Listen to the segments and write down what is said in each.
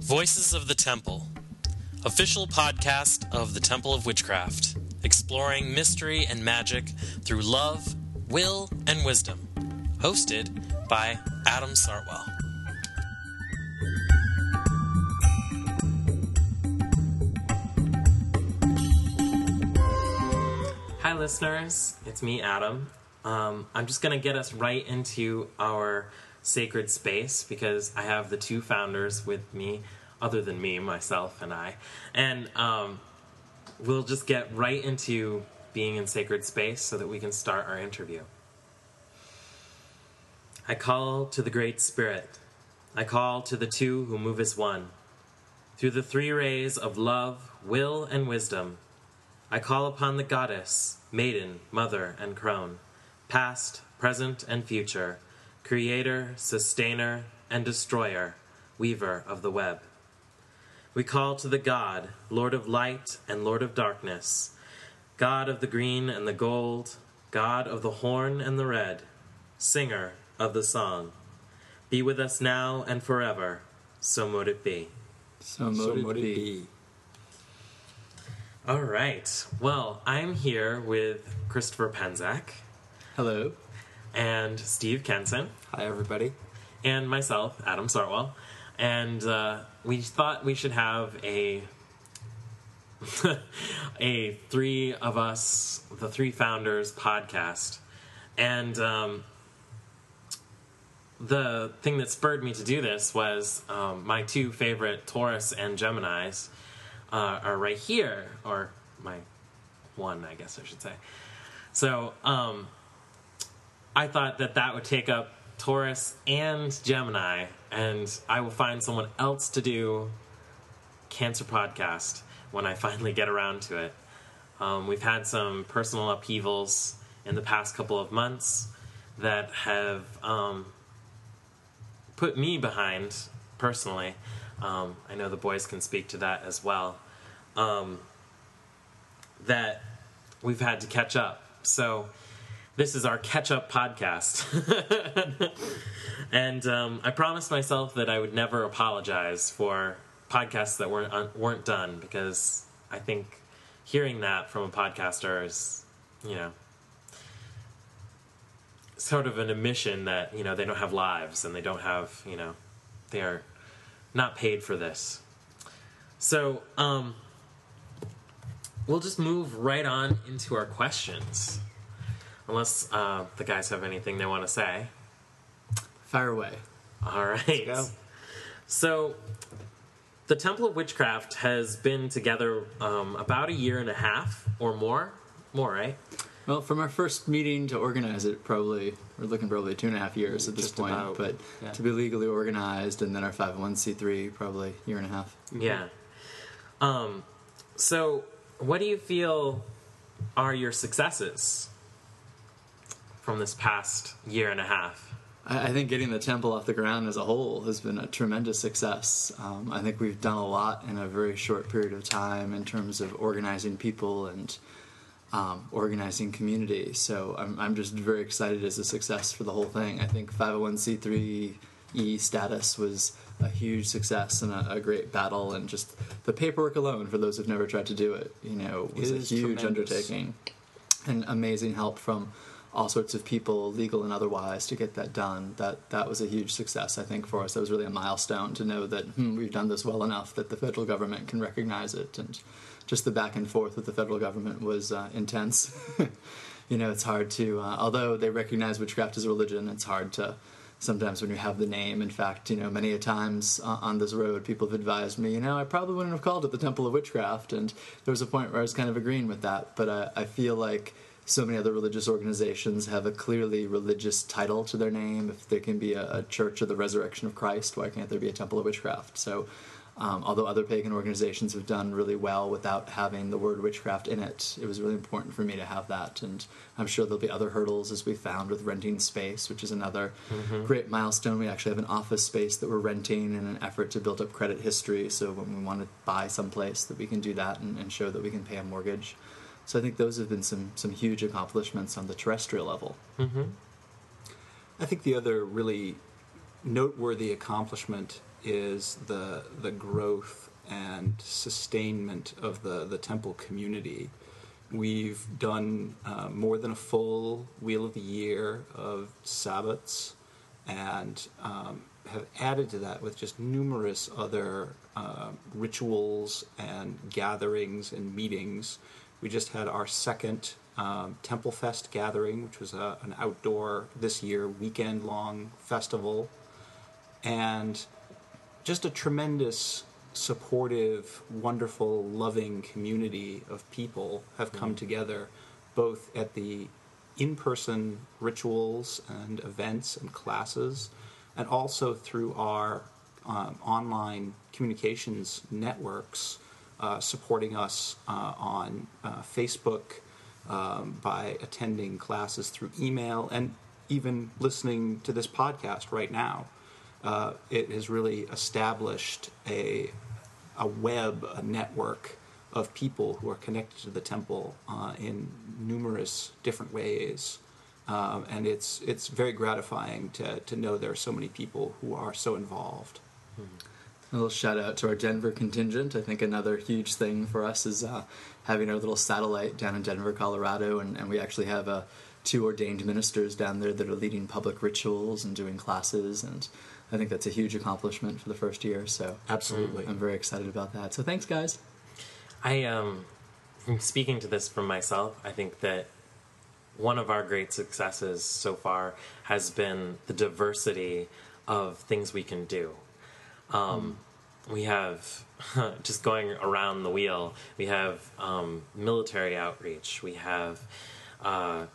Voices of the Temple, official podcast of the Temple of Witchcraft, exploring mystery and magic through love, will, and wisdom. Hosted by Adam Sartwell. Hi, listeners. It's me, Adam. Um, I'm just going to get us right into our sacred space because I have the two founders with me, other than me, myself, and I. And um, we'll just get right into being in sacred space so that we can start our interview. I call to the Great Spirit. I call to the two who move as one. Through the three rays of love, will, and wisdom, I call upon the goddess, maiden, mother, and crone, past, present, and future, creator, sustainer, and destroyer, weaver of the web. We call to the God, Lord of light and Lord of darkness, God of the green and the gold, God of the horn and the red, singer of the song. Be with us now and forever, so mote it be. So mote, So it, it be. be. All right. Well, I'm here with Christopher Penczak Hello. And Steve Kenson. Hi, everybody. and myself, Adam Sartwell, and uh, we thought we should have a a three of us, the three founders podcast, and um, the thing that spurred me to do this was um, my two favorite Taurus and Gemini's uh, are right here, or my one, I guess I should say. So. Um, I thought that that would take up Taurus and Gemini, and I will find someone else to do Cancer podcast when I finally get around to it. Um, we've had some personal upheavals in the past couple of months that have um, put me behind personally. Um, I know the boys can speak to that as well. Um, that we've had to catch up. So this is our catch up podcast. and um, I promised myself that I would never apologize for podcasts that weren't uh, weren't done because I think hearing that from a podcaster is, you know, sort of an admission that you know they don't have lives and they don't have you know they are not paid for this. So um, we'll just move right on into our questions unless uh, the guys have anything they want to say. Fire away. All right. go. So, the Temple of Witchcraft has been together um, about a year and a half or more. More, right? Well, from our first meeting to organize it, probably we're looking probably two and a half years at this Just point. about, but yeah. to be legally organized, and then our five hundred one c three, probably a year and a half. Yeah. Um, so, what do you feel are your successes from this past year and a half? I, think getting the temple off the ground as a whole has been a tremendous success. Um, I think we've done a lot in a very short period of time in terms of organizing people and um, organizing community. So I'm, I'm just very excited as a success for the whole thing. I think 501c3 E status was a huge success and a, a great battle, and just the paperwork alone for those who've never tried to do it, you know, was It a huge tremendous. undertaking and amazing help from all sorts of people, legal and otherwise, to get that done. That that was a huge success, I think, for us. That was really a milestone to know that hmm, we've done this well enough that the federal government can recognize it, and just the back and forth with the federal government was uh, intense. you know, it's hard to, uh, although they recognize witchcraft as a religion, it's hard to. Sometimes when you have the name, in fact, you know, many a times uh, on this road, people have advised me, you know, I probably wouldn't have called it the Temple of Witchcraft, and there was a point where I was kind of agreeing with that. But I, I feel like so many other religious organizations have a clearly religious title to their name. If there can be a, a Church of the Resurrection of Christ, why can't there be a Temple of Witchcraft? So, um, although other pagan organizations have done really well without having the word witchcraft in it, it was really important for me to have that. And I'm sure there'll be other hurdles as we found with renting space, which is another great milestone. We actually have an office space that we're renting in an effort to build up credit history. So when we want to buy someplace, that we can do that and, and show that we can pay a mortgage. So I think those have been some some huge accomplishments on the terrestrial level. I think the other really noteworthy accomplishment is the the growth and sustainment of the the temple community. We've done uh, more than a full Wheel of the Year of Sabbats, and um, have added to that with just numerous other uh, rituals and gatherings and meetings. We just had our second um, Temple Fest gathering, which was a, an outdoor this year weekend long festival, and just a tremendous supportive, wonderful, loving community of people have come together, both at the in person rituals and events and classes, and also through our um, online communications networks supporting us uh, on uh, Facebook um, by attending classes through email and even listening to this podcast right now. Uh, it has really established a, a web, a network of people who are connected to the temple uh, in numerous different ways. Um, and it's it's very gratifying to, to know there are so many people who are so involved. A little shout out to our Denver contingent. I think another huge thing for us is uh, having our little satellite down in Denver, Colorado, and, and we actually have uh, two ordained ministers down there that are leading public rituals and doing classes, and I think that's a huge accomplishment for the first year. So Absolutely. I'm very excited about that. So thanks, guys. I um, from speaking to this from myself, I think that one of our great successes so far has been the diversity of things we can do. Um, We have just going around the wheel. We have um, military outreach. We have uh,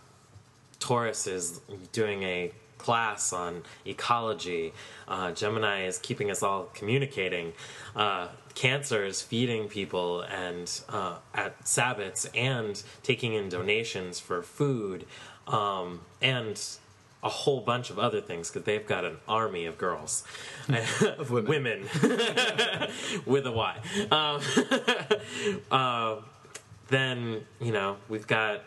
Taurus is doing a class on ecology. Uh, Gemini is keeping us all communicating. Uh, Cancer is feeding people and uh, at Sabbats and taking in donations for food um, and a whole bunch of other things because they've got an army of girls, Of women. with a Y. Um, uh, then you know we've got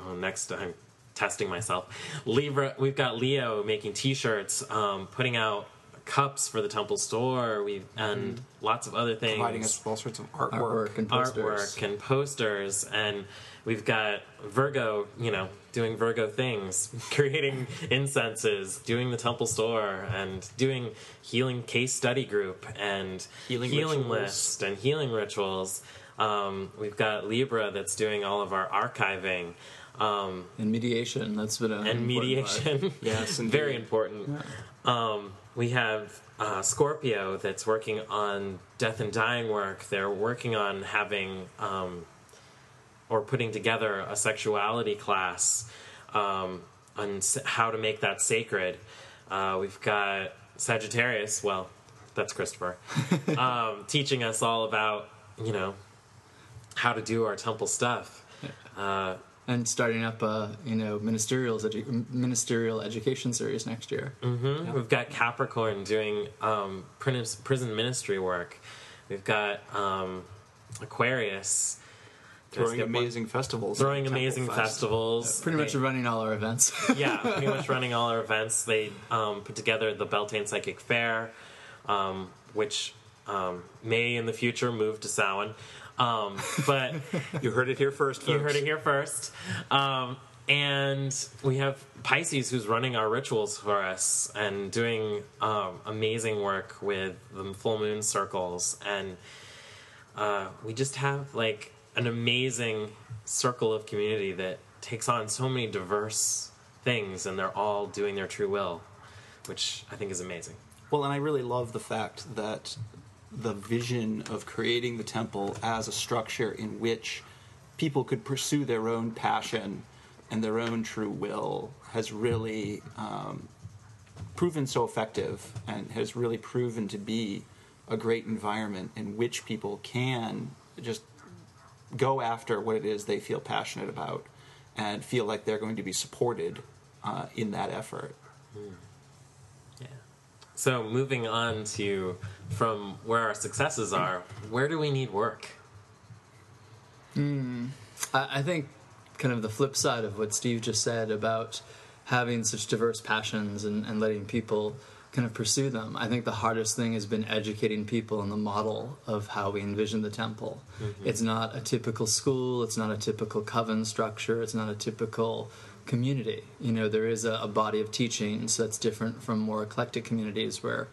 oh, next I'm testing myself. Libra, we've got Leo making T-shirts, um, putting out cups for the temple store. We and lots of other things, Providing us with all sorts of artwork. Artwork and posters. artwork and posters, and we've got Virgo, you know, doing Virgo things, creating incenses, doing the temple store, and doing healing case study group and Healing rituals. list and healing rituals. Um, we've got Libra that's doing all of our archiving um, And mediation, that's been a and mediation. part. Yes, indeed. very important. Um, we have uh, Scorpio that's working on death and dying work. They're working on having um, or putting together a sexuality class um, on how to make that sacred. Uh, we've got Sagittarius. Well, that's Christopher um, teaching us all about you know how to do our temple stuff. Uh, And starting up a you know ministerial edu- ministerial education series next year. hmm We've got Capricorn doing um, prison ministry work. We've got um, Aquarius Throwing amazing festivals. throwing Temple amazing Fest. festivals. Pretty much They- running all our events. yeah, pretty much running all our events. They um, put together the Beltane Psychic Fair, um, which um, may in the future move to Samhain. Um, but You heard it here first, folks. You heard it here first. Um, and we have Pisces who's running our rituals for us and doing um, amazing work with the full moon circles. And uh, we just have like an amazing circle of community that takes on so many diverse things and they're all doing their true will, which I think is amazing. Well, and I really love the fact that the vision of creating the temple as a structure in which people could pursue their own passion and their own true will has really um, proven so effective and has really proven to be a great environment in which people can just go after what it is they feel passionate about and feel like they're going to be supported uh, in that effort. Yeah. So moving on to from where our successes are, where do we need work? I, I think kind of the flip side of what Steve just said about having such diverse passions and, and letting people kind of pursue them. I think the hardest thing has been educating people on the model of how we envision the temple. Mm-hmm. It's not a typical school, it's not a typical coven structure, it's not a typical community. You know, there is a, a body of teachings that's different from more eclectic communities where,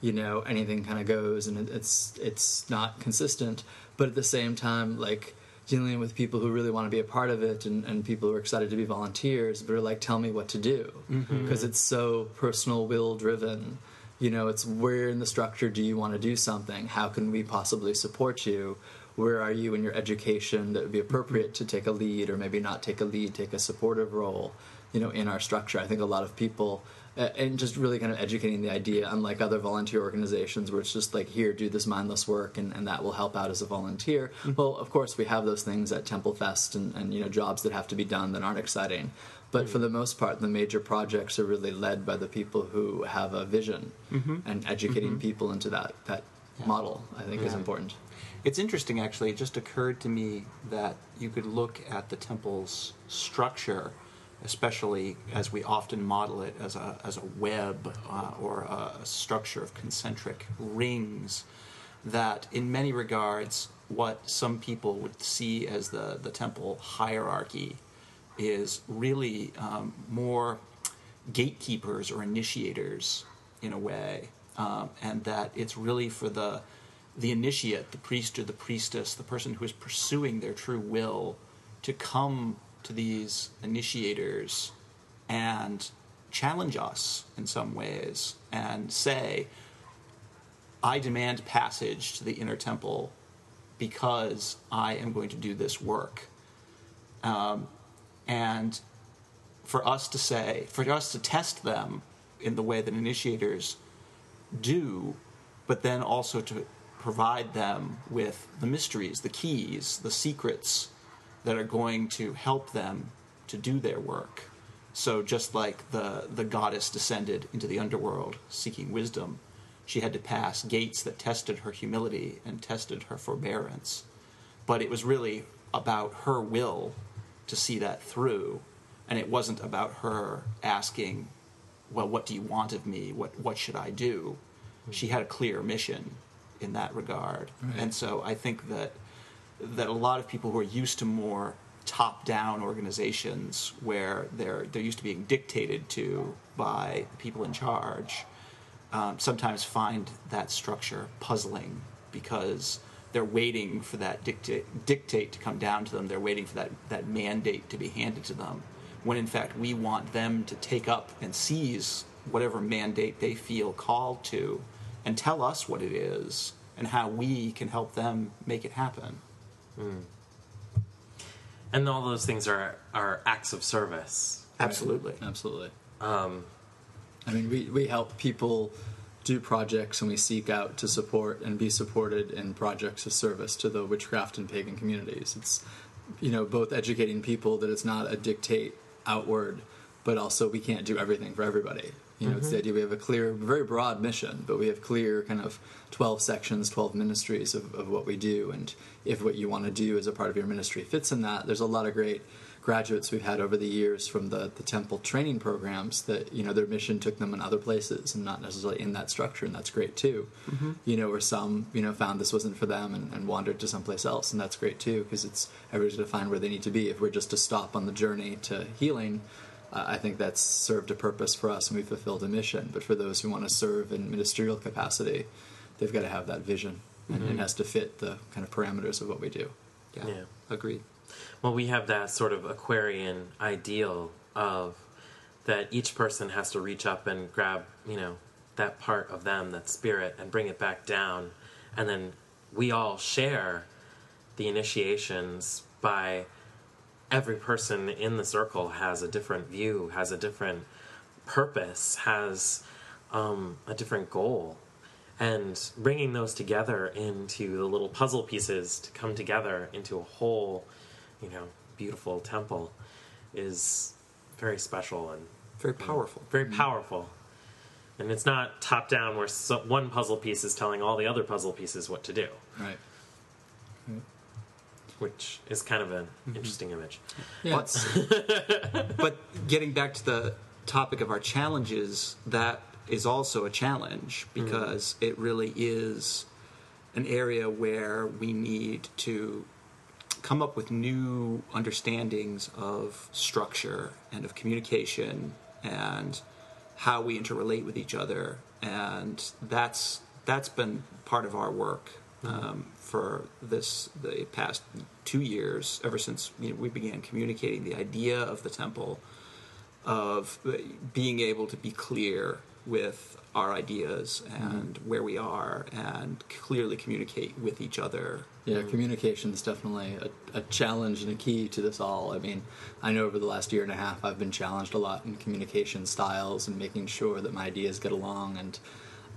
you know, anything kind of goes and it, it's it's not consistent. But at the same time, like dealing with people who really want to be a part of it and, and people who are excited to be volunteers but are like tell me what to do. Mm-hmm. Because it's so personal will driven you know it's where in the structure do you want to do something? How can we possibly support you? Where are you in your education that would be appropriate to take a lead or maybe not take a lead take a supportive role you know in our structure? I think a lot of people and just really kind of educating the idea unlike other volunteer organizations where it's just like here do this mindless work and, and that will help out as a volunteer. Mm-hmm. Well of course we have those things at temple fest and, and you know jobs that have to be done that aren't exciting. But mm-hmm. for the most part the major projects are really led by the people who have a vision mm-hmm. and educating people into that that Yeah. model i think is important. It's interesting, actually. It just occurred to me that you could look at the temple's structure, especially as we often model it as a, as a web uh, or a structure of concentric rings, that in many regards, what some people would see as the, the temple hierarchy is really um, more gatekeepers or initiators in a way, um, and that it's really for the the initiate, the priest or the priestess, the person who is pursuing their true will, to come to these initiators and challenge us in some ways and say, I demand passage to the inner temple because I am going to do this work. Um, and for us to say, for us to test them in the way that initiators do, but then also to provide them with the mysteries, the keys, the secrets that are going to help them to do their work. So just like the the goddess descended into the underworld seeking wisdom, she had to pass gates that tested her humility and tested her forbearance. But it was really about her will to see that through, and it wasn't about her asking, "Well, what do you want of me? What what should I do?" She had a clear mission in that regard, Right. and so I think that that a lot of people who are used to more top-down organizations where they're they're used to being dictated to by the people in charge um, sometimes find that structure puzzling because they're waiting for that dictate, dictate to come down to them. They're waiting for that, that mandate to be handed to them. When in fact, we want them to take up and seize whatever mandate they feel called to and tell us what it is and how we can help them make it happen. And all those things are are acts of service. Absolutely. absolutely Um, I mean, we, we help people do projects and we seek out to support and be supported in projects of service to the witchcraft and pagan communities. It's, you know, both educating people that it's not a dictate outward, but also we can't do everything for everybody. You know, it's the mm-hmm. idea we have a clear, very broad mission, but we have clear kind of 12 sections, 12 ministries of, of what we do. And if what you want to do as a part of your ministry fits in that, there's a lot of great graduates we've had over the years from the, the temple training programs that you know their mission took them in other places and not necessarily in that structure and that's great too. Mm-hmm. You know or some you know found this wasn't for them and, and wandered to someplace else and that's great too because it's everybody's going to find where they need to be. If we're just to stop on the journey to healing uh, i think that's served a purpose for us and we fulfilled a mission but for those who want to serve in ministerial capacity they've got to have that vision and it has to fit the kind of parameters of what we do Yeah. Yeah. Agreed. Well, we have that sort of Aquarian ideal of that each person has to reach up and grab, you know, that part of them, that spirit, and bring it back down. And then we all share the initiations by every person in the circle has a different view, has a different purpose, has um, a different goal. And bringing those together into the little puzzle pieces to come together into a whole, you know, beautiful temple is very special and Very powerful. very powerful. And it's not top down where so one puzzle piece is telling all the other puzzle pieces what to do, right which is kind of an mm-hmm. interesting image. yeah. But- but getting back to the topic of our challenges, that is also a challenge mm-hmm. because it really is an area where we need to come up with new understandings of structure and of communication and how we interrelate with each other. And that's that's been part of our work um, for this the past two years ever since you know, we began communicating the idea of the temple of being able to be clear with our ideas and where we are and clearly communicate with each other Yeah, communication is definitely a, a challenge and a key to this all. I mean, I know over the last year and a half, I've been challenged a lot in communication styles and making sure that my ideas get along. And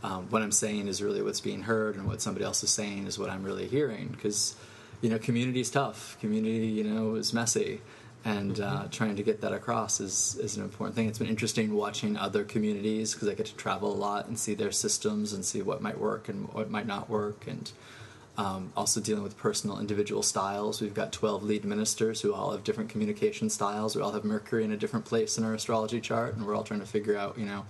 um, what I'm saying is really what's being heard, and what somebody else is saying is what I'm really hearing. Because, you know, community is tough. Community, you know, is messy. And uh, trying to get that across is, is an important thing. It's been interesting watching other communities because I get to travel a lot and see their systems and see what might work and what might not work. And um, also dealing with personal individual styles. We've got 12 lead ministers who all have different communication styles. We all have Mercury in a different place in our astrology chart, and we're all trying to figure out, you know,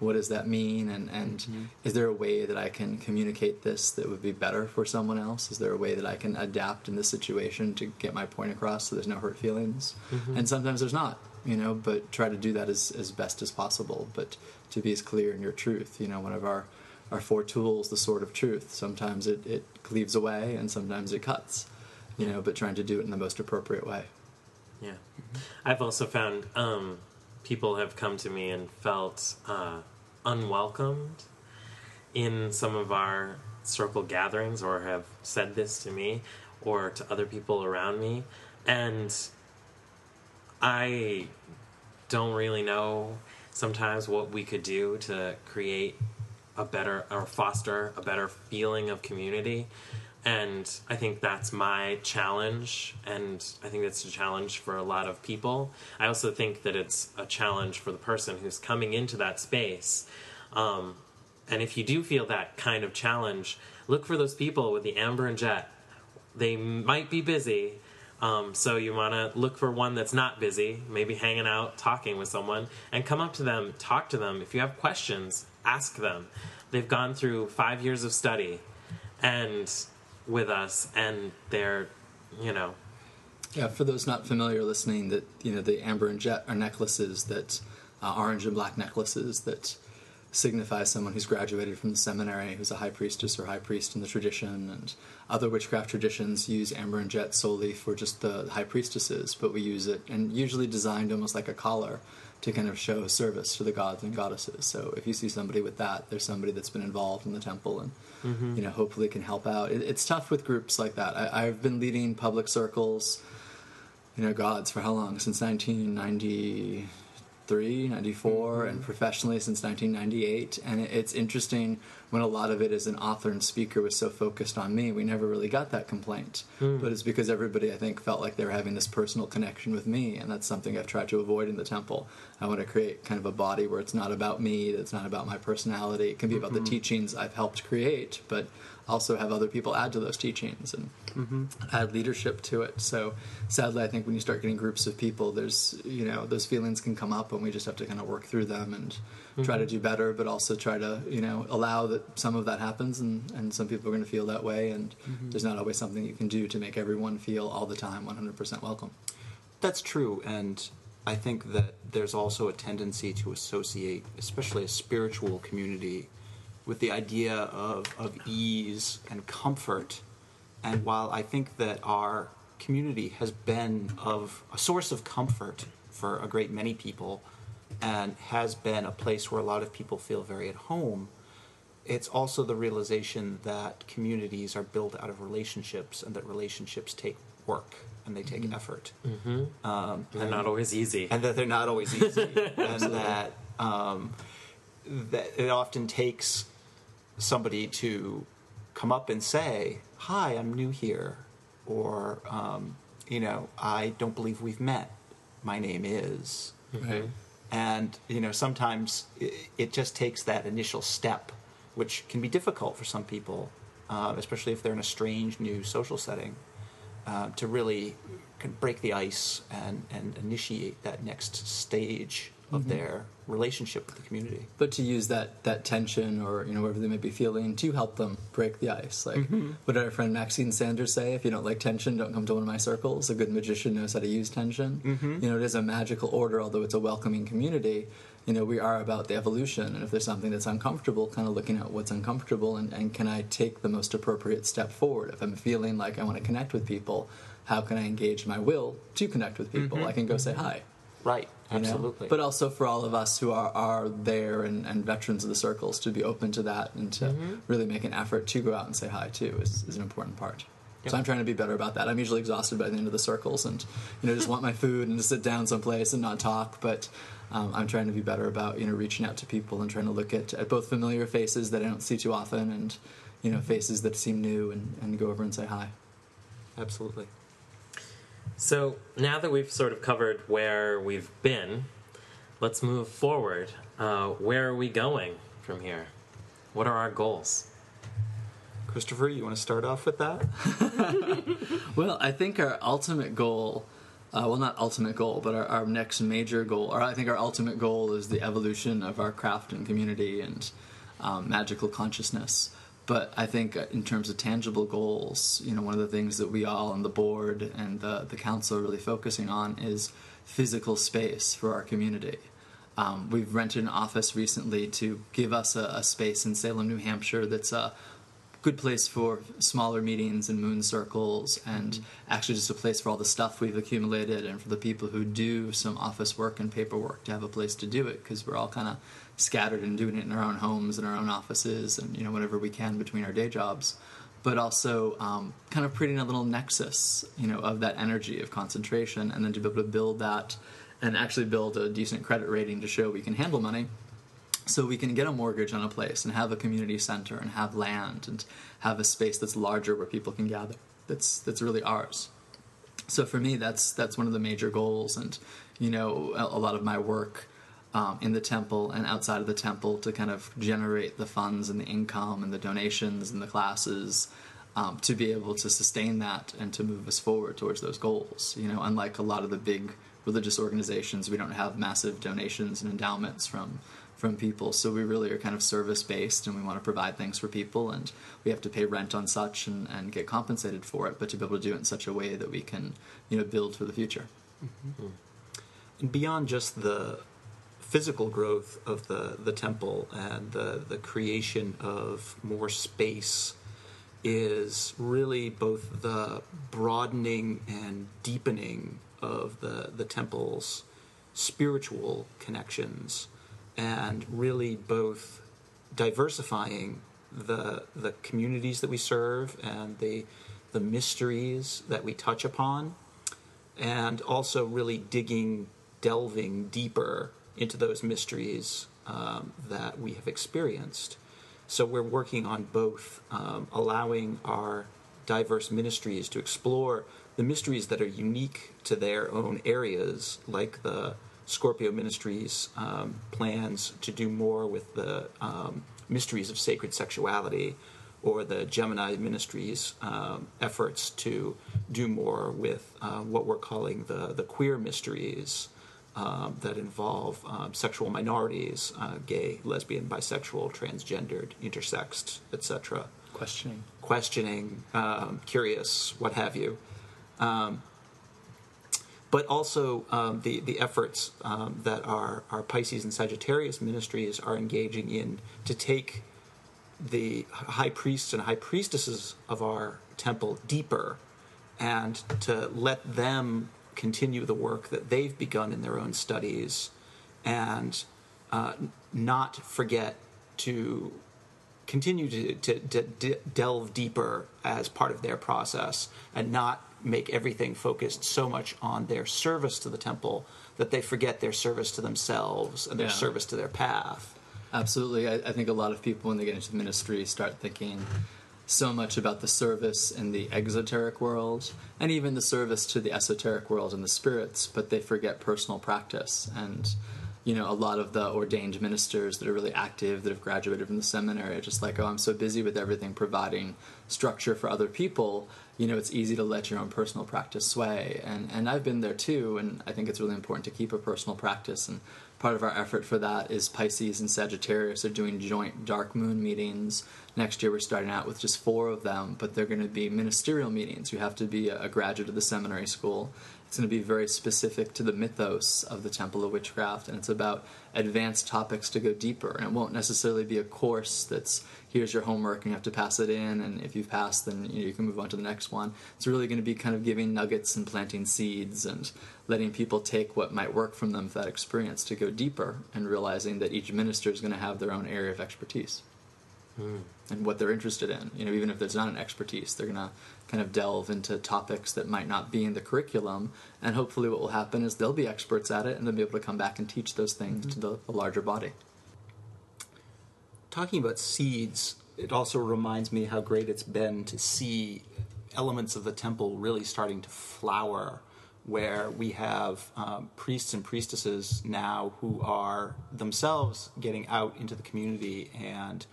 what does that mean? And, and is there a way that I can communicate this that would be better for someone else? Is there a way that I can adapt in this situation to get my point across so there's no hurt feelings? And sometimes there's not, you know, but try to do that as, as best as possible, but to be as clear in your truth. You know, one of our our four tools, the sword of truth. Sometimes it, it cleaves away and sometimes it cuts, you know, but trying to do it in the most appropriate way. Yeah. I've also found um, people have come to me and felt uh, unwelcomed in some of our circle gatherings or have said this to me or to other people around me. And I don't really know sometimes what we could do to create a better or foster a better feeling of community and i think that's my challenge and i think that's a challenge for a lot of people. I also think that it's a challenge for the person who's coming into that space. Um, and if you do feel that kind of challenge look for those people with the amber and jet. They might be busy um, so you want to look for one that's not busy maybe hanging out talking with someone and come up to them talk to them. If you have questions ask them. They've gone through five years of study and with us and they're you know Yeah, for those not familiar listening, that you know the amber and jet are necklaces that uh, orange and black necklaces that signify someone who's graduated from the seminary, who's a high priestess or high priest in the tradition, and other witchcraft traditions use amber and jet solely for just the high priestesses, but we use it and usually designed almost like a collar to kind of show service to the gods and goddesses. So if you see somebody with that, there's somebody that's been involved in the temple and Mm-hmm. you know hopefully can help out. It, it's tough with groups like that. I, I've been leading public circles you know, gods for how long? Since 1993, 94, and mm-hmm. professionally since 1998. And it's interesting when a lot of it as an author and speaker was so focused on me, we never really got that complaint. Hmm. But it's because everybody, I think, felt like they were having this personal connection with me, and that's something I've tried to avoid in the temple. I want to create kind of a body where it's not about me, that's not about my personality. It can be about the mm-hmm. teachings I've helped create, but also have other people add to those teachings and mm-hmm. add leadership to it. So sadly, I think when you start getting groups of people, there's you know those feelings can come up, and we just have to kind of work through them and try to mm-hmm. do better, but also try to you know allow that some of that happens, and and some people are going to feel that way, and mm-hmm. there's not always something you can do to make everyone feel all the time 100% welcome. That's true, and I think that there's also a tendency to associate, especially a spiritual community, with the idea of, of ease and comfort. And while I think that our community has been of a source of comfort for a great many people and has been a place where a lot of people feel very at home, it's also the realization that communities are built out of relationships and that relationships take work and they take effort. Um, they're not always easy and that they're not always easy, and that um, that it often takes somebody to come up and say, "Hi, I'm new here," or um, you know, "I don't believe we've met. My name is." And you know, sometimes it, it just takes that initial step, which can be difficult for some people, uh, especially if they're in a strange new social setting, uh, to really break the ice and, and initiate that next stage of mm-hmm. their relationship with the community. but to use that that tension or you know whatever they may be feeling to help them break the ice. Like mm-hmm. what did our friend maxine sanders say? If you don't like tension don't come to one of my circles. A good magician knows how to use tension. Mm-hmm. You know it is a magical order although it's a welcoming community. You know we are about the evolution. And if there's something that's uncomfortable kind of looking at what's uncomfortable and, and can i take the most appropriate step forward? If i'm feeling like i want to connect with people how can i engage my will to connect with people? I can go say hi. Right, you know? absolutely. But also for all of us who are, are there and, and veterans of the circles to be open to that and to Mm-hmm. really make an effort to go out and say hi too is, is an important part. Yep. So I'm trying to be better about that. I'm usually exhausted by the end of the circles and you know just want my food and to sit down someplace and not talk. But um, I'm trying to be better about you know reaching out to people and trying to look at, at both familiar faces that I don't see too often and you know faces that seem new and, and go over and say hi. absolutely. So now that we've sort of covered where we've been, let's move forward. Uh, where are we going from here? What are our goals? Christopher, you want to start off with that? Well, I think our ultimate goal, uh, well, not ultimate goal, but our, our next major goal, or I think our ultimate goal is the evolution of our craft and community and um, magical consciousness. But I think uh, in terms of tangible goals, you know, one of the things that we all on the board and the, the council are really focusing on is physical space for our community. Um, we've rented an office recently to give us a, a space in Salem, New Hampshire that's a good place for smaller meetings and moon circles and actually just a place for all the stuff we've accumulated and for the people who do some office work and paperwork to have a place to do it because we're all kind of scattered and doing it in our own homes and our own offices and you know whatever we can between our day jobs but also um, kind of creating a little nexus you know of that energy of concentration and then to be able to build that and actually build a decent credit rating to show we can handle money so we can get a mortgage on a place and have a community center and have land and have a space that's larger where people can gather that's that's really ours. So for me that's that's one of the major goals and you know a, a lot of my work um, in the temple and outside of the temple to kind of generate the funds and the income and the donations and the classes um, to be able to sustain that and to move us forward towards those goals you know unlike a lot of the big religious organizations we don't have massive donations and endowments from from people. So we really are kind of service based and we want to provide things for people and we have to pay rent on such and, and get compensated for it, but to be able to do it in such a way that we can, you know, build for the future. And beyond just the physical growth of the, the temple and the, the creation of more space is really both the broadening and deepening of the, the temple's spiritual connections and really both diversifying the the communities that we serve and the the mysteries that we touch upon and also really digging delving deeper into those mysteries um, that we have experienced. So we're working on both um, allowing our diverse ministries to explore the mysteries that are unique to their own areas like the Scorpio Ministries um, plans to do more with the um, mysteries of sacred sexuality, or the Gemini Ministries um, efforts to do more with uh, what we're calling the, the queer mysteries um, that involve um, sexual minorities, uh, gay, lesbian, bisexual, transgendered, intersexed, etc. Questioning. Questioning, um, curious, what have you. Um, but also um, the the efforts um, that our our Pisces and Sagittarius ministries are engaging in to take the high priests and high priestesses of our temple deeper, and to let them continue the work that they've begun in their own studies, and uh, not forget to continue to, to, to de- delve deeper as part of their process and not make everything focused so much on their service to the temple that they forget their service to themselves and their Yeah. service to their path. Absolutely. I, I think a lot of people, when they get into the ministry, start thinking so much about the service in the exoteric world and even the service to the esoteric world and the spirits, but they forget personal practice. And, you know, a lot of the ordained ministers that are really active, that have graduated from the seminary, are just like, oh, I'm so busy with everything providing structure for other people. You know, it's easy to let your own personal practice sway. And, and I've been there too, and I think it's really important to keep a personal practice. And part of our effort for that is Pisces and Sagittarius are doing joint dark moon meetings. Next year, we're starting out with just four of them, but they're going to be ministerial meetings. You have to be a graduate of the seminary school. It's going to be very specific to the mythos of the Temple of Witchcraft, and it's about advanced topics to go deeper. And it won't necessarily be a course that's here's your homework and you have to pass it in, and if you've passed, then you, know, you can move on to the next one. It's really going to be kind of giving nuggets and planting seeds and letting people take what might work from them for that experience to go deeper and realizing that each minister is going to have their own area of expertise. Mm. And what they're interested in. You know, even if there's not an expertise, they're going to kind of delve into topics that might not be in the curriculum. And hopefully, what will happen is they'll be experts at it and they'll be able to come back and teach those things mm-hmm. to the, the larger body. Talking about seeds, it also reminds me how great it's been to see elements of the temple really starting to flower where we have um, priests and priestesses now who are themselves getting out into the community and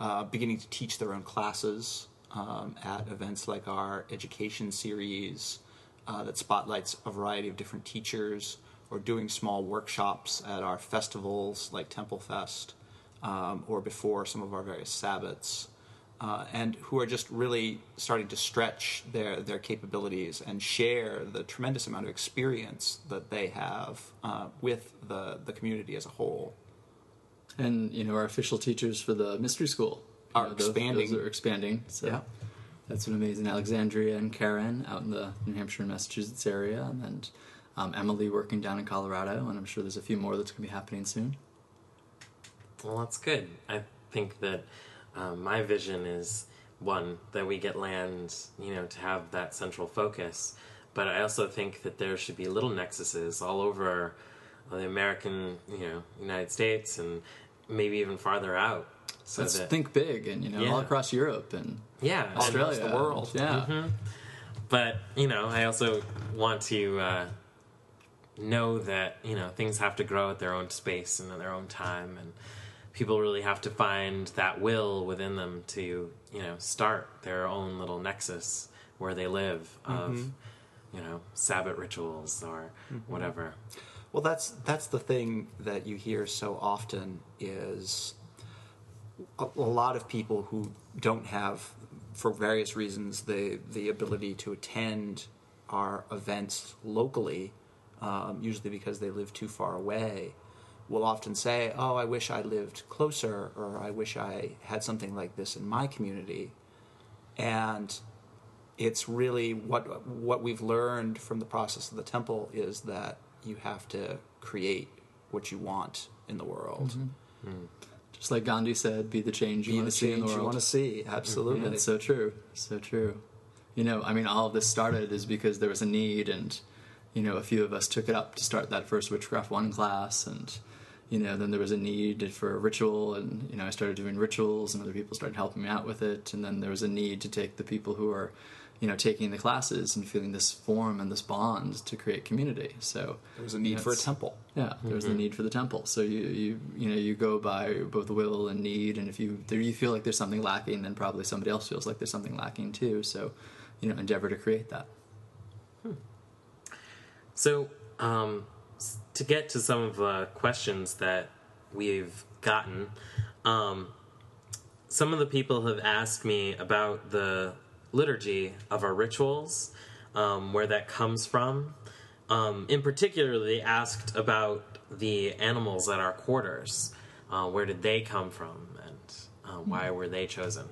uh, beginning to teach their own classes um, at events like our education series uh, that spotlights a variety of different teachers, or doing small workshops at our festivals like Temple Fest, um, or before some of our various Sabbats. Uh, and who are just really starting to stretch their, their capabilities and share the tremendous amount of experience that they have uh, with the, the community as a whole. And you know, our official teachers for the mystery school are know, expanding. Those are expanding. So yeah. that's an amazing Alexandria and Karen out in the New Hampshire and Massachusetts area, and then um, Emily working down in Colorado, and I'm sure there's a few more that's going to be happening soon. Well, that's good. I think that um, my vision is one that we get land, you know, to have that central focus. But I also think that there should be little nexuses all over the American, you know, United States and maybe even farther out. So Let's that, think big, and you know, yeah. all across Europe and yeah, Australia, the world. Yeah, mm-hmm. but you know, I also want to uh, know that you know things have to grow at their own space and in their own time, and people really have to find that will within them to you know start their own little nexus where they live of mm-hmm. you know Sabbath rituals or mm-hmm. whatever. Well, that's that's the thing that you hear so often is a, a lot of people who don't have, for various reasons, the the ability to attend our events locally, um, usually because they live too far away, will often say, "Oh, I wish I lived closer," or "I wish I had something like this in my community," and it's really what what we've learned from the process of the temple is that you have to create what you want in the world. Mm-hmm. Mm. Just like Gandhi said, "Be the change you want to see in the world." You want to see, absolutely. it's so true, so true. You know, I mean, all of this started is because there was a need, and you know, a few of us took it up to start that first Witchcraft One class, and you know, then there was a need for a ritual, and you know, I started doing rituals, and other people started helping me out with it, and then there was a need to take the people who are you know, taking the classes and feeling this form and this bond to create community. So there was a need you know, for a temple. Yeah, there mm-hmm. was the need for the temple. So you you you know you go by both will and need, and if you there you feel like there's something lacking, then probably somebody else feels like there's something lacking too. So you know, endeavor to create that. Hmm. So um, to get to some of the questions that we've gotten. Um, some of the people have asked me about the liturgy of our rituals, um, where that comes from. Um, in particular, they asked about the animals at our quarters. Uh, where did they come from, and uh, why were they chosen?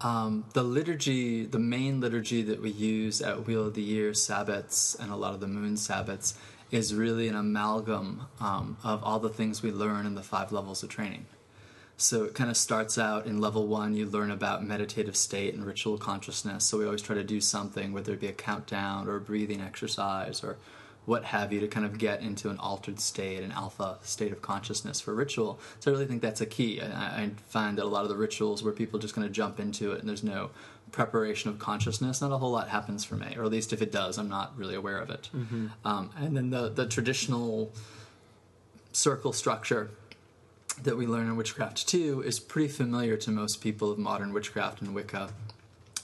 Um, the liturgy, the main liturgy that we use at Wheel of the Year Sabbats and a lot of the moon Sabbats, is really an amalgam um, of all the things we learn in the five levels of training. So it kind of starts out in level one, you learn about meditative state and ritual consciousness. So we always try to do something, whether it be a countdown or a breathing exercise or what have you, to kind of get into an altered state, an alpha state of consciousness for ritual. So I really think that's a key. I, I find that a lot of the rituals where people just kind of jump into it and there's no preparation of consciousness, not a whole lot happens for me, or at least if it does, I'm not really aware of it. Mm-hmm. Um, and then the, the traditional circle structure that we learn in Witchcraft 2 is pretty familiar to most people of modern witchcraft and Wicca.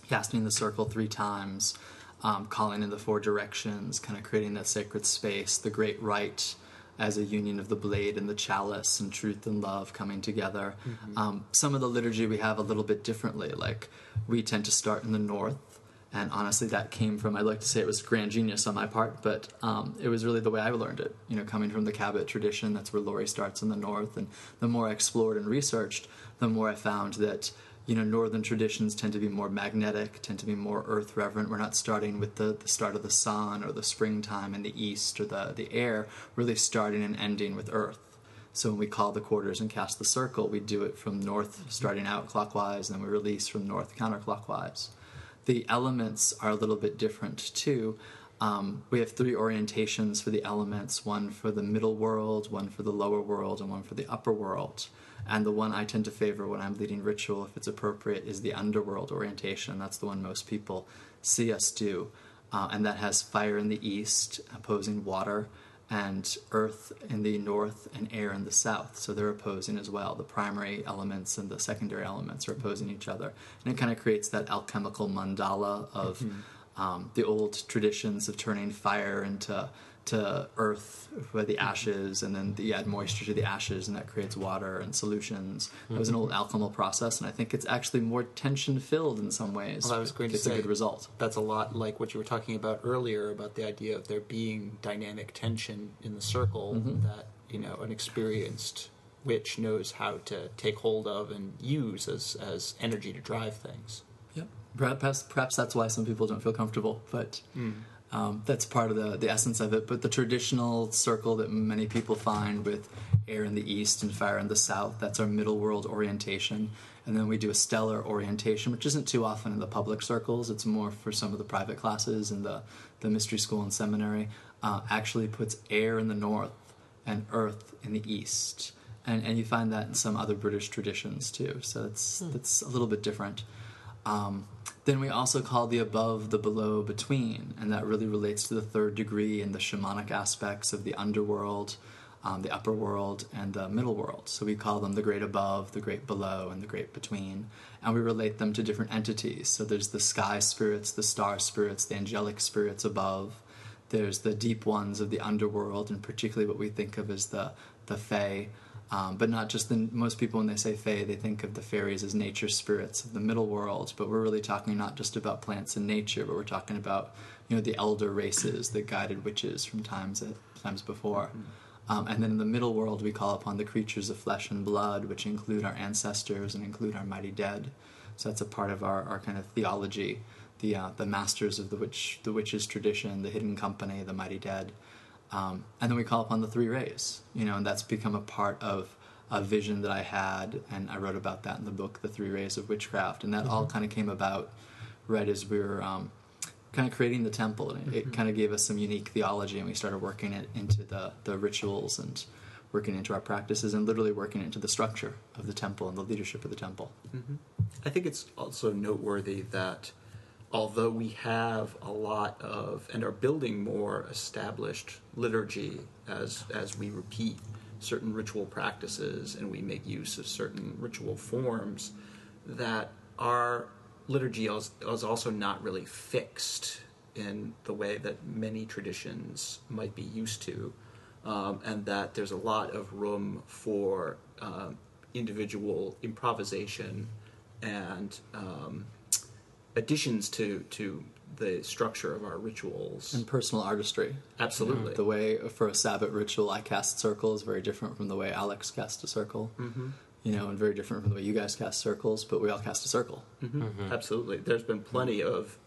Casting the circle three times, um, calling in the four directions, kind of creating that sacred space, the great rite as a union of the blade and the chalice and truth and love coming together. Um, some of the liturgy we have a little bit differently. Like we tend to start in the north, and honestly, that came from I'd like to say it was grand genius on my part, but um, it was really the way I learned it. You know, coming from the Cabot tradition, that's where Laurie starts in the north, and the more I explored and researched, the more I found that you know northern traditions tend to be more magnetic tend to be more earth reverent. We're not starting with the, the start of the sun or the springtime in the east or the, the air. Really starting and ending with earth. So when we call the quarters and cast the circle we do it from north starting out clockwise and then we release from north counterclockwise the elements are a little bit different too um, we have three orientations for the elements one for the middle world one for the lower world and one for the upper world and the one I tend to favor when I'm leading ritual, if it's appropriate, is the underworld orientation. That's the one most people see us do. Uh, and that has fire in the east opposing water, and earth in the north, and air in the south. So they're opposing as well. The primary elements and the secondary elements are opposing each other. And it kind of creates that alchemical mandala of mm-hmm. um, the old traditions of turning fire into to earth with the mm-hmm. ashes, and then you add moisture to the ashes, and that creates water and solutions. It was an mm-hmm. old alchemical process, and I think it's actually more tension filled in some ways. Well, I was going to it's say a good result. That's a lot like what you were talking about earlier about the idea of there being dynamic tension in the circle Mm-hmm. that you know an experienced witch knows how to take hold of and use as as energy to drive things. Yep. Perhaps, perhaps that's why some people don't feel comfortable, but mm. Um, that's part of the, the essence of it. But the traditional circle that many people find with air in the east and fire in the south, that's our middle world orientation. And then we do a stellar orientation, which isn't too often in the public circles. It's more for some of the private classes in the, the mystery school and seminary. Uh, actually puts air in the north and earth in the east. And, and you find that in some other British traditions too. So it's, it's a little bit different. Um, then we also call the above the below between, and that really relates to the third degree and the shamanic aspects of the underworld, um, the upper world, and the middle world. So we call them the great above, the great below, and the great between. And we relate them to different entities. So there's the sky spirits, the star spirits, the angelic spirits above. There's the deep ones of the underworld, and particularly what we think of as the, the fae. Um, but not just the most people when they say fae, they think of the fairies as nature spirits of the middle world. But we're really talking not just about plants and nature, but we're talking about you know the elder races, the guided witches from times times before. Um, and then in the middle world, we call upon the creatures of flesh and blood, which include our ancestors and include our mighty dead. So that's a part of our, our kind of theology, the uh, the masters of the witch the witches tradition, the hidden company, the mighty dead. Um, and then we call upon the three rays, you know, and that's become a part of a vision that I had, and I wrote about that in the book, The Three Rays of Witchcraft, and that all kind of came about right as we were um, kind of creating the temple, and it, it kind of gave us some unique theology, and we started working it into the the rituals and working into our practices, and literally working into the structure of the temple and the leadership of the temple. I think it's also noteworthy that although we have a lot of and are building more established liturgy as as we repeat certain ritual practices and we make use of certain ritual forms, that our liturgy is, is also not really fixed in the way that many traditions might be used to, um, and that there's a lot of room for um, individual improvisation and um, additions to to the structure of our rituals. And personal artistry. Absolutely. The way for a Sabbath ritual I cast circle is very different from the way Alex cast a circle. Mm-hmm. You know, and very different from the way you guys cast circles, but we all cast a circle. Absolutely. There's been plenty of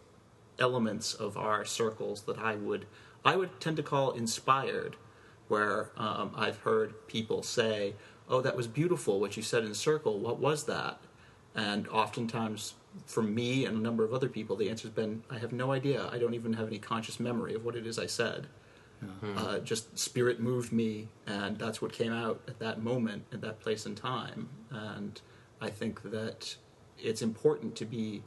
elements of our circles that I would I would tend to call inspired, where um, I've heard people say, "Oh, that was beautiful what you said in circle. What was that?" And oftentimes, for me and a number of other people, the answer's been, "I have no idea. I don't even have any conscious memory of what it is I said." Uh, just spirit moved me, and that's what came out at that moment, at that place and time. And I think that it's important to be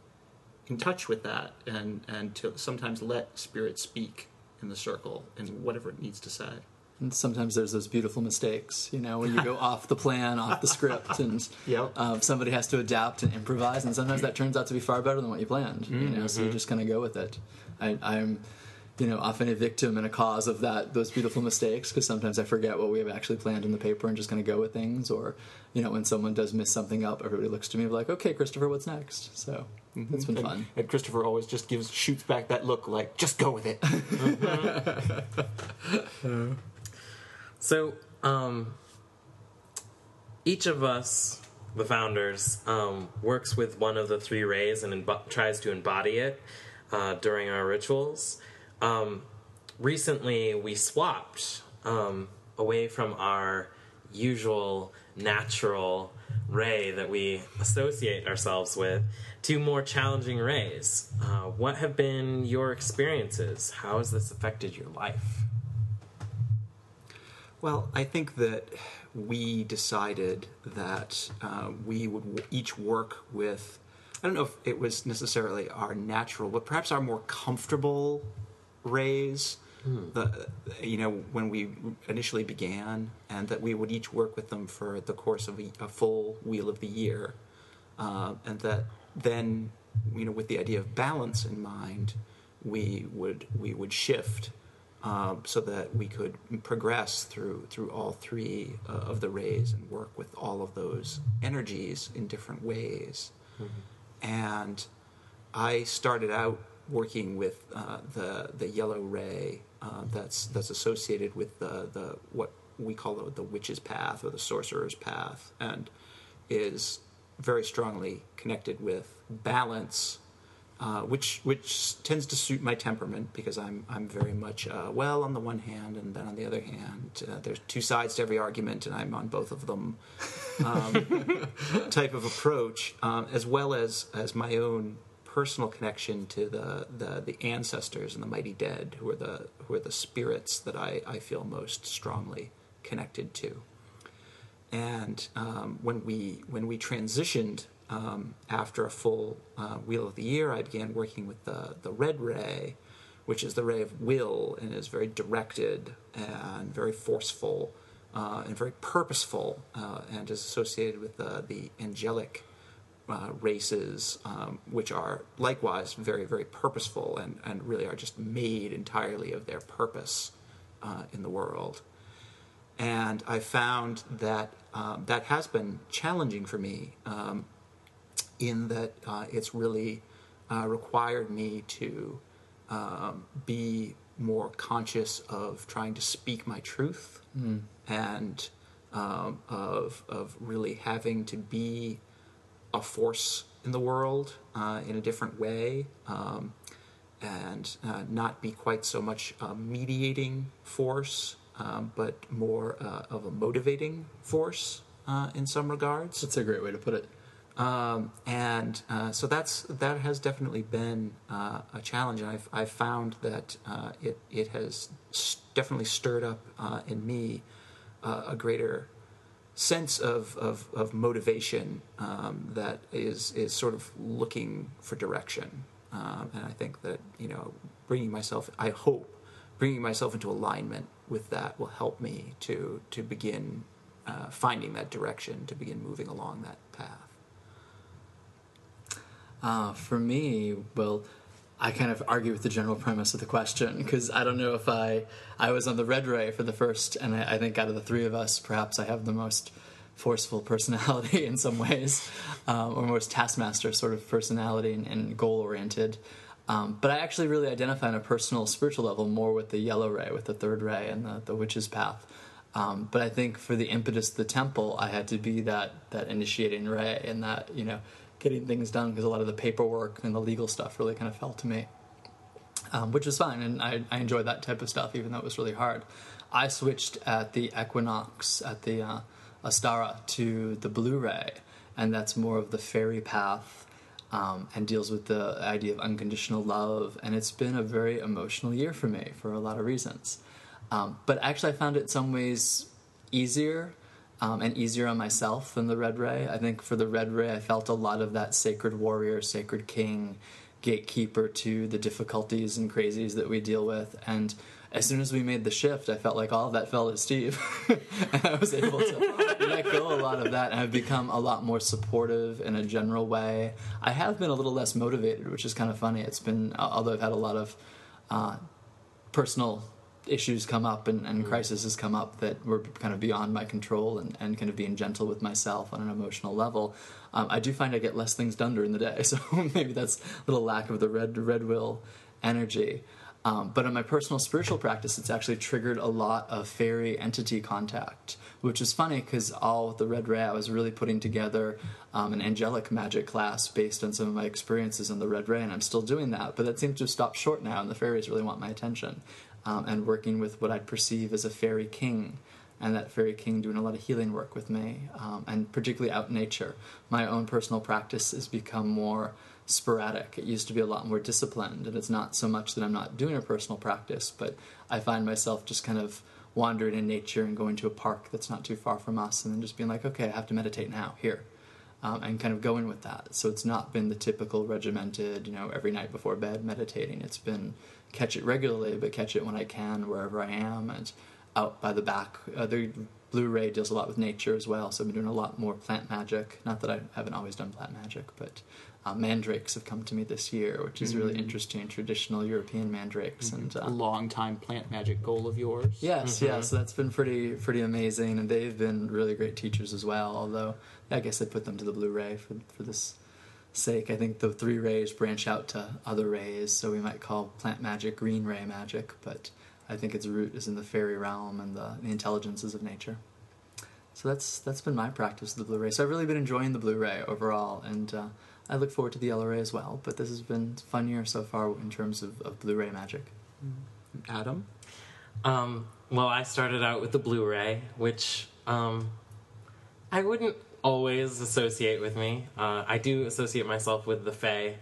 in touch with that, and and to sometimes let spirit speak in the circle and whatever it needs to say. And sometimes there's those beautiful mistakes, you know, when you go off the plan, off the script, and Yep. um, somebody has to adapt and improvise, and sometimes that turns out to be far better than what you planned. You know, so you mm-hmm. just kind of go with it. I, I'm, you know, often a victim and a cause of that those beautiful mistakes because sometimes I forget what we have actually planned in the paper and just kind of go with things. Or, you know, when someone does miss something up, everybody looks to me like, "Okay, Christopher, what's next?" So mm-hmm. it's been and, fun. And Christopher always just gives shoots back that look like, just go with it. Mm-hmm. So, um, each of us, the founders, um, works with one of the three rays and embo- tries to embody it uh, during our rituals. Um, recently, we swapped um, away from our usual natural ray that we associate ourselves with to more challenging rays. Uh, what have been your experiences? How has this affected your life? Well, I think that we decided that uh, we would w- each work with, I don't know if it was necessarily our natural, but perhaps our more comfortable rays. The, you know, when we initially began, and that we would each work with them for the course of a, a full wheel of the year, uh, and that then, you know, with the idea of balance in mind, we would we would shift um, so that we could progress through through all three uh, of the rays and work with all of those energies in different ways. And I started out working with uh, the the yellow ray uh, that's that's associated with the the what we call the, the witch's path or the sorcerer's path, and is very strongly connected with balance uh, which which tends to suit my temperament because I'm I'm very much uh, well on the one hand and then on the other hand uh, there's two sides to every argument and I'm on both of them um, type of approach um, as well as as my own personal connection to the, the the ancestors and the mighty dead who are the who are the spirits that I, I feel most strongly connected to. And um, when we when we transitioned um, after a full uh, wheel of the year, I began working with the the red ray, which is the ray of will and is very directed and very forceful uh, and very purposeful, uh, and is associated with the angelic. Uh, races, um, which are likewise very, very purposeful and, and really are just made entirely of their purpose uh, in the world and I found that um, that has been challenging for me um, in that uh, it's really uh, required me to um, be more conscious of trying to speak my truth and um, of of really having to be a force in the world uh, in a different way. Um, and uh, not be quite so much a mediating force, um, but more uh, of a motivating force uh, in some regards. That's a great way to put it. Um, and uh, so that's that has definitely been uh, a challenge, I've, I've found that uh, it it has definitely stirred up uh, in me uh, a greater sense of of, of motivation um, that is is sort of looking for direction, um, and I think that you know bringing myself, I hope, bringing myself into alignment with that will help me to to begin uh, finding that direction, to begin moving along that path. Uh, for me, well, I kind of argue with the general premise of the question because I don't know if I I was on the red ray for the first, and I, I think out of the three of us, perhaps I have the most forceful personality in some ways, um, or most taskmaster sort of personality and, and goal oriented. Um, but I actually really identify on a personal, spiritual level more with the yellow ray, with the third ray, and the, the witch's path. Um, but I think for the impetus of the temple, I had to be that that initiating ray and that you know getting things done because a lot of the paperwork and the legal stuff really kind of fell to me, um, which was fine, and I, I enjoyed that type of stuff even though it was really hard. I switched at the equinox at the uh, Ostara to the blue ray, and that's more of the fairy path. Um, and deals with the idea of unconditional love, and it's been a very emotional year for me for a lot of reasons. Um, but actually, I found it some ways easier um, and easier on myself than the Red Ray. I think for the Red Ray, I felt a lot of that sacred warrior, sacred king, gatekeeper to the difficulties and crazies that we deal with. And as soon as we made the shift, I felt like all of that fell to Steve. and I was able to let go a lot of that. And I've become a lot more supportive in a general way. I have been a little less motivated, which is kind of funny. It's been, although I've had a lot of. Uh, personal issues come up and, and crises come up that were kind of beyond my control and, and kind of being gentle with myself on an emotional level, um, I do find I get less things done during the day. So maybe that's a little lack of the red red will energy. Um, but in my personal spiritual practice, it's actually triggered a lot of fairy entity contact, which is funny because all the Red Ray, I was really putting together um, an angelic magic class based on some of my experiences in the Red Ray, and I'm still doing that. But that seems to have stopped short now, and the fairies really want my attention. Um, and working with what I'd perceive as a fairy king, and that fairy king doing a lot of healing work with me, um, and particularly out in nature. My own personal practice has become more sporadic. It used to be a lot more disciplined, and it's not so much that I'm not doing a personal practice, but I find myself just kind of wandering in nature and going to a park that's not too far from us, and then just being like, okay, I have to meditate now here, um, and kind of going with that. So it's not been the typical regimented, you know, every night before bed meditating. It's been catch it regularly, but catch it when I can, wherever I am, and out by the back. Uh, the Blue-Ray deals a lot with nature as well, so I've been doing a lot more plant magic. Not that I haven't always done plant magic, but uh, mandrakes have come to me this year, which is really Mhm. interesting. Traditional European mandrakes, and a uh, long time plant magic goal of yours. yes, Mhm. yes, that's been pretty pretty amazing, and they've been really great teachers as well. Although I guess I put them to the Blue Ray for for this sake. I think the three rays branch out to other rays, so we might call plant magic green ray magic, but I think its root is in the fairy realm and the, the intelligences of nature. So that's that's been my practice of the Blue Ray. So I've really been enjoying the Blue Ray overall, and uh, I look forward to the Yellow Ray as well. But this has been fun year so far in terms of, of Blue Ray magic. Adam? Um, well, I started out with the Blue Ray, which um, I wouldn't always associate with me. Uh, I do associate myself with the Fae,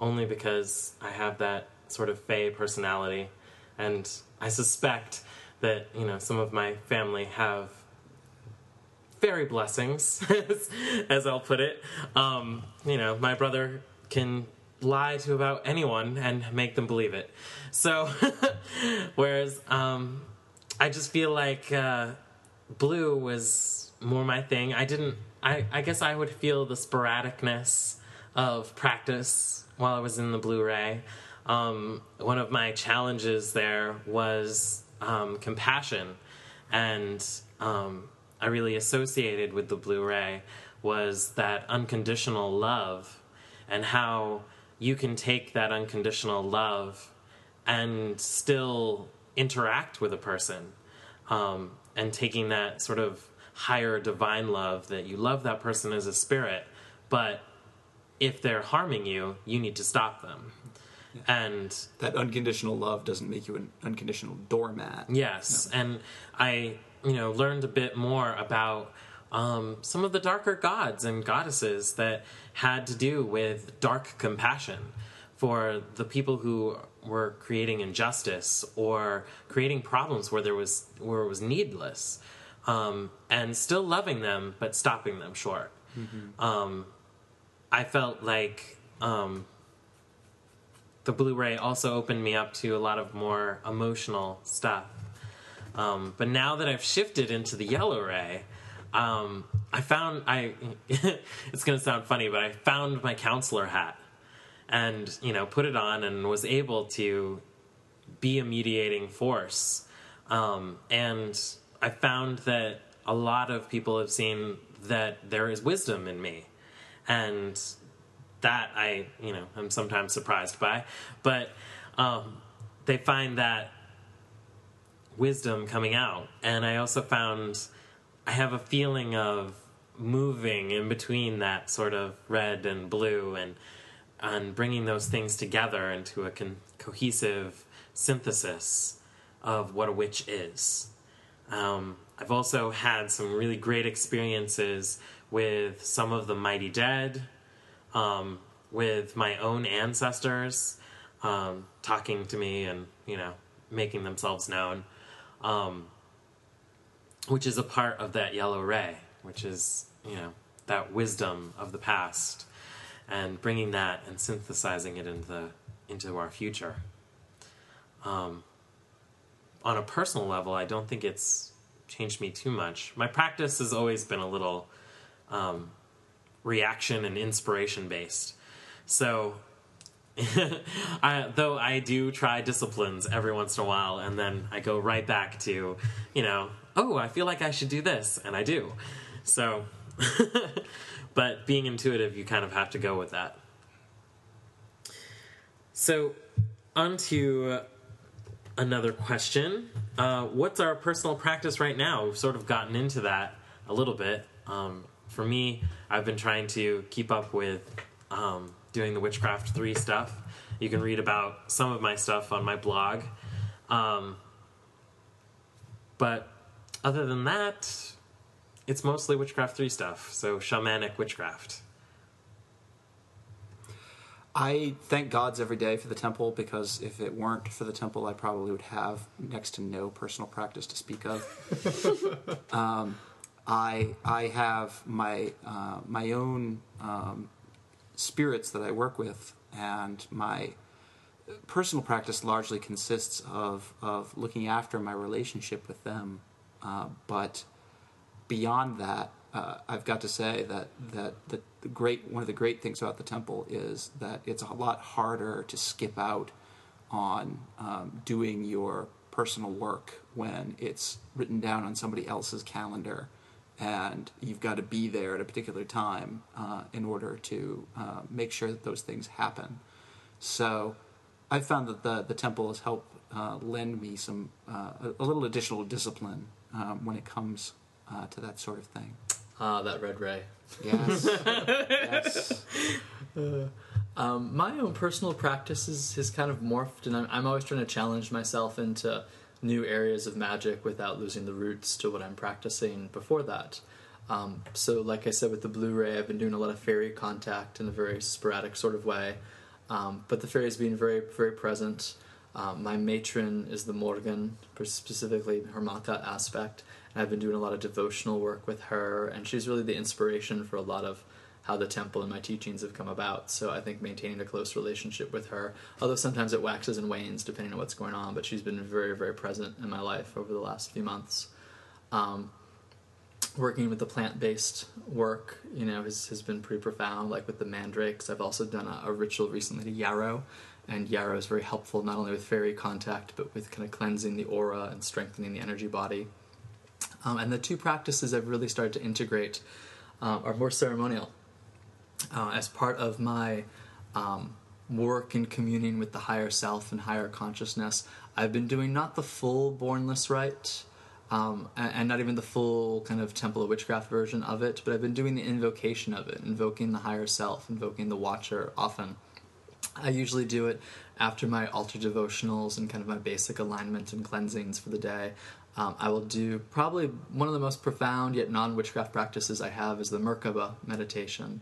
only because I have that sort of Fae personality, and I suspect that you know some of my family have fairy blessings, as, as I'll put it. Um, you know, my brother can lie to about anyone and make them believe it. So, whereas um, I just feel like uh, blue was more my thing. I didn't. I, I guess I would feel the sporadicness of practice while I was in the Blue Ray. Um, one of my challenges there was um, compassion, and um, I really associated with the Blue Ray was that unconditional love, and how you can take that unconditional love and still interact with a person, um, and taking that sort of higher divine love that you love that person as a spirit, but if they're harming you, you need to stop them. And That unconditional love doesn't make you an unconditional doormat. Yes, and I, you know, learned a bit more about um, some of the darker gods and goddesses that had to do with dark compassion for the people who were creating injustice or creating problems where there was where it was needless, um, and still loving them but stopping them short. Um, I felt like um, the Blue Ray also opened me up to a lot of more emotional stuff. Um, but now that I've shifted into the yellow ray, um, I found I. it's going to sound funny, but I found my counselor hat, and you know, put it on, and was able to be a mediating force. Um, and I found that a lot of people have seen that there is wisdom in me, and that I, you know, I'm sometimes surprised by, but um, they find that wisdom coming out, and I also found I have a feeling of moving in between that sort of red and blue, and and bringing those things together into a con- cohesive synthesis of what a witch is. Um, I've also had some really great experiences with some of the mighty dead um, with my own ancestors um, talking to me and you know making themselves known um, which is a part of that yellow ray which is you know that wisdom of the past and bringing that and synthesizing it into the, into our future. Um, on a personal level i don't think it's changed me too much my practice has always been a little um, reaction and inspiration based. So I, though I do try disciplines every once in a while, and then I go right back to, you know, oh, I feel like I should do this, and I do. So, but being intuitive, you kind of have to go with that. So, on to another question. Uh, what's our personal practice right now? We've sort of gotten into that a little bit. Um, for me, I've been trying to keep up with um, doing the Witchcraft 3 stuff. You can read about some of my stuff on my blog. Um, but other than that, it's mostly Witchcraft 3 stuff, so shamanic witchcraft. I thank gods every day for the temple because if it weren't for the temple, I probably would have next to no personal practice to speak of. um, I I have my uh, my own um, spirits that I work with, and my personal practice largely consists of of looking after my relationship with them. Uh, but beyond that, uh, I've got to say that that the, the, great one of the great things about the temple is that it's a lot harder to skip out on um, doing your personal work when it's written down on somebody else's calendar and you've got to be there at a particular time uh, in order to uh, make sure that those things happen. So I've found that the, the temple has helped uh, lend me some uh, a, a, little additional discipline um, when it comes uh, to that sort of thing. Ah, that red ray. Yes. yes. Uh, um, my own personal practice is, has kind of morphed, and I'm, I'm always trying to challenge myself into new areas of magic without losing the roots to what I'm practicing before that. Um, so, like I said with the Blue Ray, I've been doing a lot of fairy contact in a very sporadic sort of way, um, but the fairies being very, very present. Um, my matron is the Morrighan, specifically her Macha aspect, I've been doing a lot of devotional work with her, and she's really the inspiration for a lot of how the temple and my teachings have come about. So I think maintaining a close relationship with her, although sometimes it waxes and wanes depending on what's going on, but she's been very, very present in my life over the last few months. Um, working with the plant-based work, you know, has, has been pretty profound. Like with the mandrakes, I've also done a, a ritual recently to yarrow, and yarrow is very helpful not only with fairy contact, but with kind of cleansing the aura and strengthening the energy body. Um, and the two practices I've really started to integrate uh, are more ceremonial uh, as part of my um, work in communing with the higher self and higher consciousness, I've been doing not the full bornless rite, um, and, and, not even the full kind of Temple of Witchcraft version of it, but I've been doing the invocation of it, invoking the higher self, invoking the Watcher often. I usually do it after my altar devotionals and kind of my basic alignment and cleansings for the day. Um, I will do probably one of the most profound yet non witchcraft practices I have is the Merkaba meditation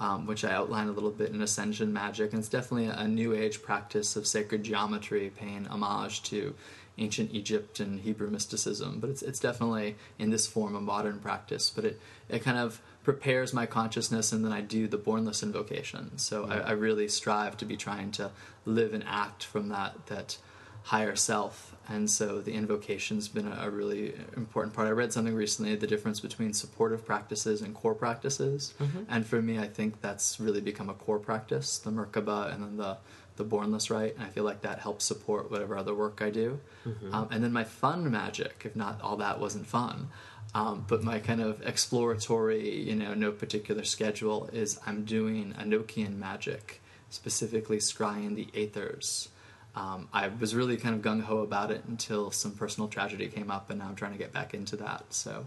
um, which I outline a little bit in Ascension Magic. And it's definitely a, new age practice of sacred geometry, paying homage to ancient Egypt and Hebrew mysticism. But it's, it's definitely in this form a modern practice. But it, it kind of prepares my consciousness, and then I do the bornless invocation. So I, I really strive to be trying to live and act from that that higher self. And so the invocation's been a, really important part. I read something recently, the difference between supportive practices and core practices. Mm-hmm. And for me, I think that's really become a core practice, the Merkaba and then the, the Bornless Rite. And I feel like that helps support whatever other work I do. Mm-hmm. Um, and then my fun magic, if not all that wasn't fun, um, but my kind of exploratory, you know, no particular schedule is I'm doing Enochian magic, specifically scrying the Aethers. Um, I was really kind of gung ho about it until some personal tragedy came up, and now I'm trying to get back into that. So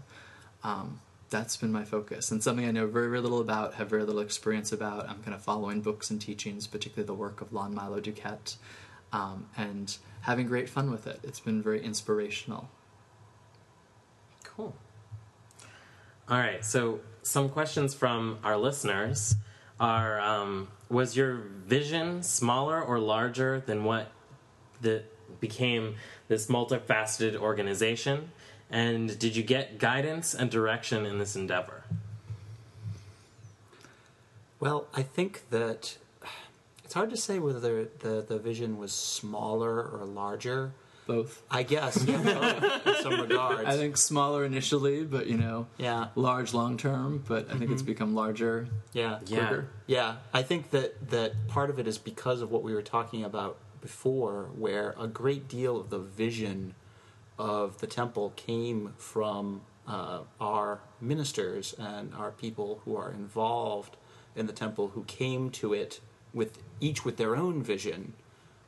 um, that's been my focus, and something I know very, very little about, have very little experience about. I'm kind of following books and teachings, particularly the work of Lon Milo DuQuette, um, and having great fun with it. It's been very inspirational. Cool. All right, so some questions from our listeners are um, was your vision smaller or larger than what that became this multifaceted organization? And did you get guidance and direction in this endeavor? Well i think that it's hard to say whether the, the vision was smaller or larger both. I guess yeah, both, in some regards. I think smaller initially, but you know, yeah, large long term. But I think it's become larger. yeah, Yeah. quicker. Yeah, I think that that part of it is because of what we were talking about before, where a great deal of the vision of the temple came from uh, our ministers and our people who are involved in the temple, who came to it with each with their own vision,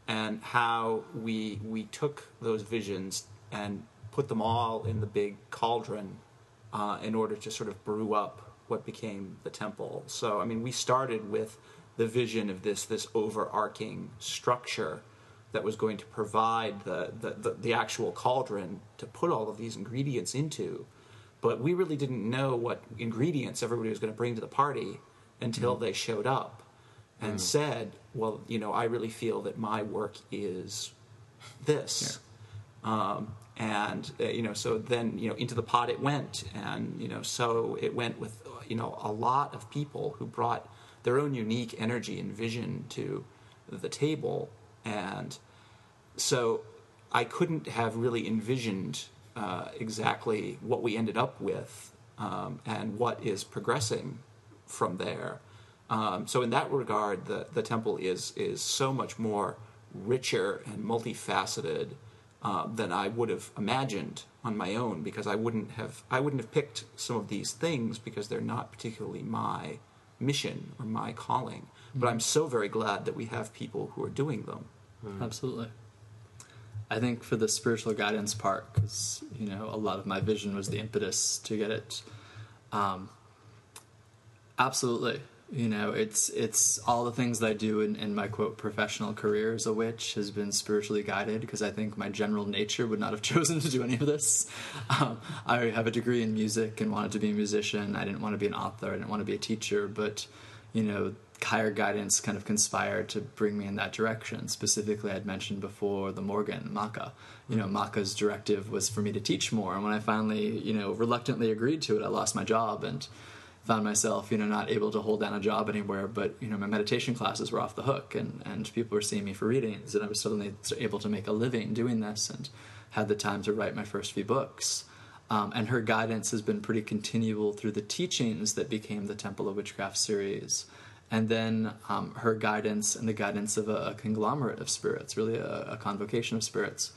and how we we took those visions and put them all in the big cauldron uh, in order to sort of brew up what became the temple. So, I mean, we started with the vision of this this overarching structure that was going to provide the, the, the, the actual cauldron to put all of these ingredients into. But we really didn't know what ingredients everybody was going to bring to the party until they showed up and said, Well, you know, I really feel that my work is this. Um, and uh, you know so then you know into the pot it went. And you know so it went with uh, you know a lot of people who brought their own unique energy and vision to the table. And so i couldn't have really envisioned uh, exactly what we ended up with um, and what is progressing from there um, so in that regard the, the temple is is so much more richer and multifaceted uh, than I would have imagined on my own because I wouldn't have I wouldn't have picked some of these things because they're not particularly my mission or my calling. But I'm so very glad that we have people who are doing them. Absolutely. I think for the spiritual guidance part, because you know a lot of my vision was the impetus to get it. Um, absolutely, you know it's it's all the things that I do in, in my quote professional career as a witch has been spiritually guided because I think my general nature would not have chosen to do any of this. Um, I have a degree in music and wanted to be a musician. I didn't want to be an author. I didn't want to be a teacher, but you know higher guidance kind of conspired to bring me in that direction. Specifically, I'd mentioned before the Morrighan Macha. You know, Macha's directive was for me to teach more, and when I finally, you know, reluctantly agreed to it, I lost my job and found myself, you know, not able to hold down a job anywhere. But you know, my meditation classes were off the hook, and and people were seeing me for readings, and I was suddenly able to make a living doing this, and had the time to write my first few books. Um, and her guidance has been pretty continual through the teachings that became the Temple of Witchcraft series and then um, her guidance and the guidance of a, a conglomerate of spirits, really a, a convocation of spirits,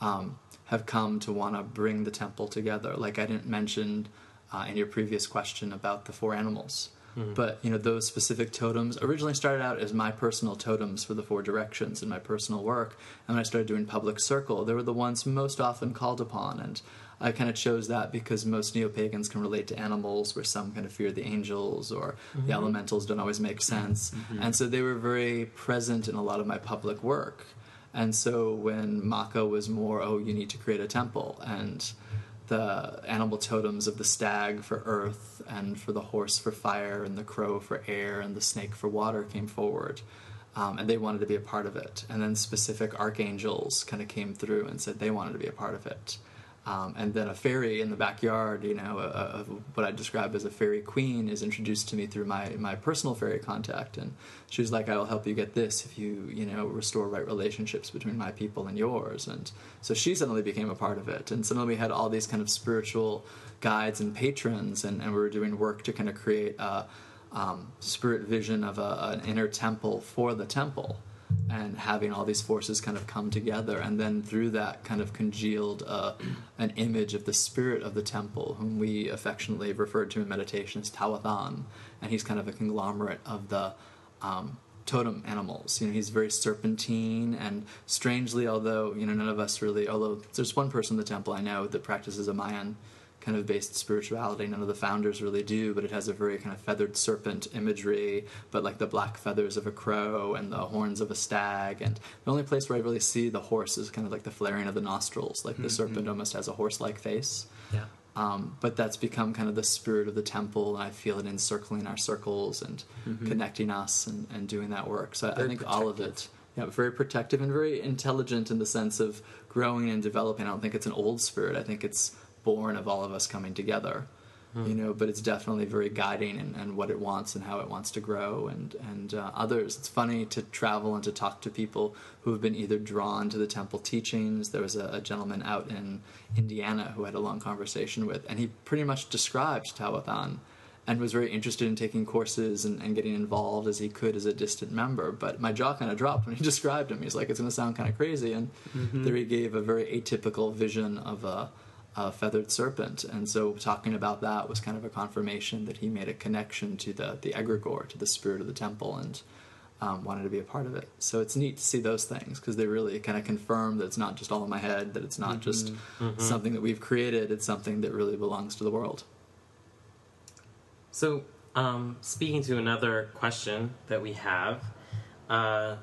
um, have come to want to bring the temple together. Like I didn't mention uh, in your previous question about the four animals, hmm. but you know those specific totems originally started out as my personal totems for the four directions in my personal work, and when I started doing public circle, they were the ones most often called upon and. I kind of chose that because most neo pagans can relate to animals, where some kind of fear the angels or the mm-hmm. elementals don't always make sense. Mm-hmm. And so they were very present in a lot of my public work. And so when Macha was more, oh, you need to create a temple, and the animal totems of the stag for earth, and for the horse for fire, and the crow for air, and the snake for water came forward. Um, and they wanted to be a part of it. And then specific archangels kind of came through and said they wanted to be a part of it. Um, and then a fairy in the backyard, you know, a, what I describe as a fairy queen, is introduced to me through my, my personal fairy contact, and she was like, "I will help you get this if you you know restore right relationships between my people and yours." And so she suddenly became a part of it, and suddenly we had all these kind of spiritual guides and patrons, and, and we were doing work to kind of create a um, spirit vision of a, an inner temple for the temple and having all these forces kind of come together and then through that kind of congealed uh, an image of the spirit of the temple whom we affectionately referred to in meditation as Tawathan and he's kind of a conglomerate of the um, totem animals. You know he's very serpentine and strangely although you know none of us really although there's one person in the temple I know that practices a Mayan kind of based spirituality. None of the founders really do, but it has a very kind of feathered serpent imagery, but like the black feathers of a crow and the horns of a stag. And the only place where I really see the horse is kind of like the flaring of the nostrils, like the serpent almost has a horse like face. Yeah. Um, but that's become kind of the spirit of the temple, and I feel it encircling our circles and connecting us and, and doing that work. So I, think all of it, yeah, very protective and very intelligent in the sense of growing and developing. I don't think it's an old spirit. I think it's born of all of us coming together. you know, but it's definitely very guiding and, and what it wants and how it wants to grow. And, and uh, others, it's funny to travel and to talk to people who have been either drawn to the temple teachings. There was a, a gentleman out in Indiana who I had a long conversation with, and he pretty much described Taoathan and was very interested in taking courses and, and, getting involved as he could as a distant member. But my jaw kind of dropped when he described him. He's like, it's going to sound kind of crazy. And mm-hmm. there he gave a very atypical vision of a, a, feathered serpent. And so talking about that was kind of a confirmation that he made a connection to the, the egregore, to the spirit of the temple, and um, wanted to be a part of it. So it's neat to see those things because they really kind of confirm that it's not just all in my head, that it's not mm-hmm. just mm-hmm. something that we've created, it's something that really belongs to the world. So, um, speaking to another question that we have, uh,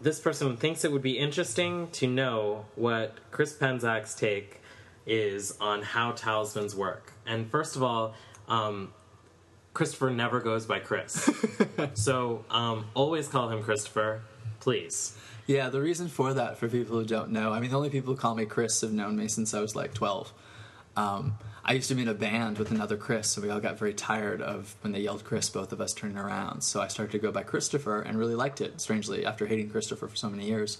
this person thinks it would be interesting to know what Chris Penczak's take is on how talismans work. And first of all, um, Christopher never goes by Chris. so um, always call him Christopher, please. Yeah, the reason for that, for people who don't know, I mean, the only people who call me Chris have known me since I was like 12. Um, I used to be in a band with another Chris, so we all got very tired of when they yelled Chris, both of us turning around. So I started to go by Christopher and really liked it, strangely, after hating Christopher for so many years.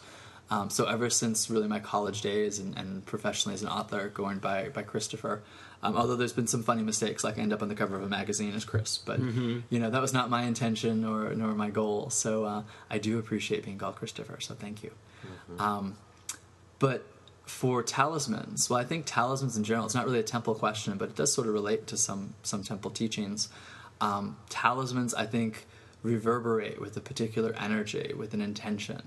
Um, so ever since really my college days and, and, professionally as an author, going by, by Christopher. Um, although there's been some funny mistakes, like I end up on the cover of a magazine as Chris, but mm-hmm. you know that was not my intention or nor my goal. So uh, I do appreciate being called Christopher. So thank you. Mm-hmm. Um, but for talismans, well, I think talismans in general, it's not really a temple question, but it does sort of relate to some, some temple teachings. Um, talismans, I think, reverberate with a particular energy, with an intention.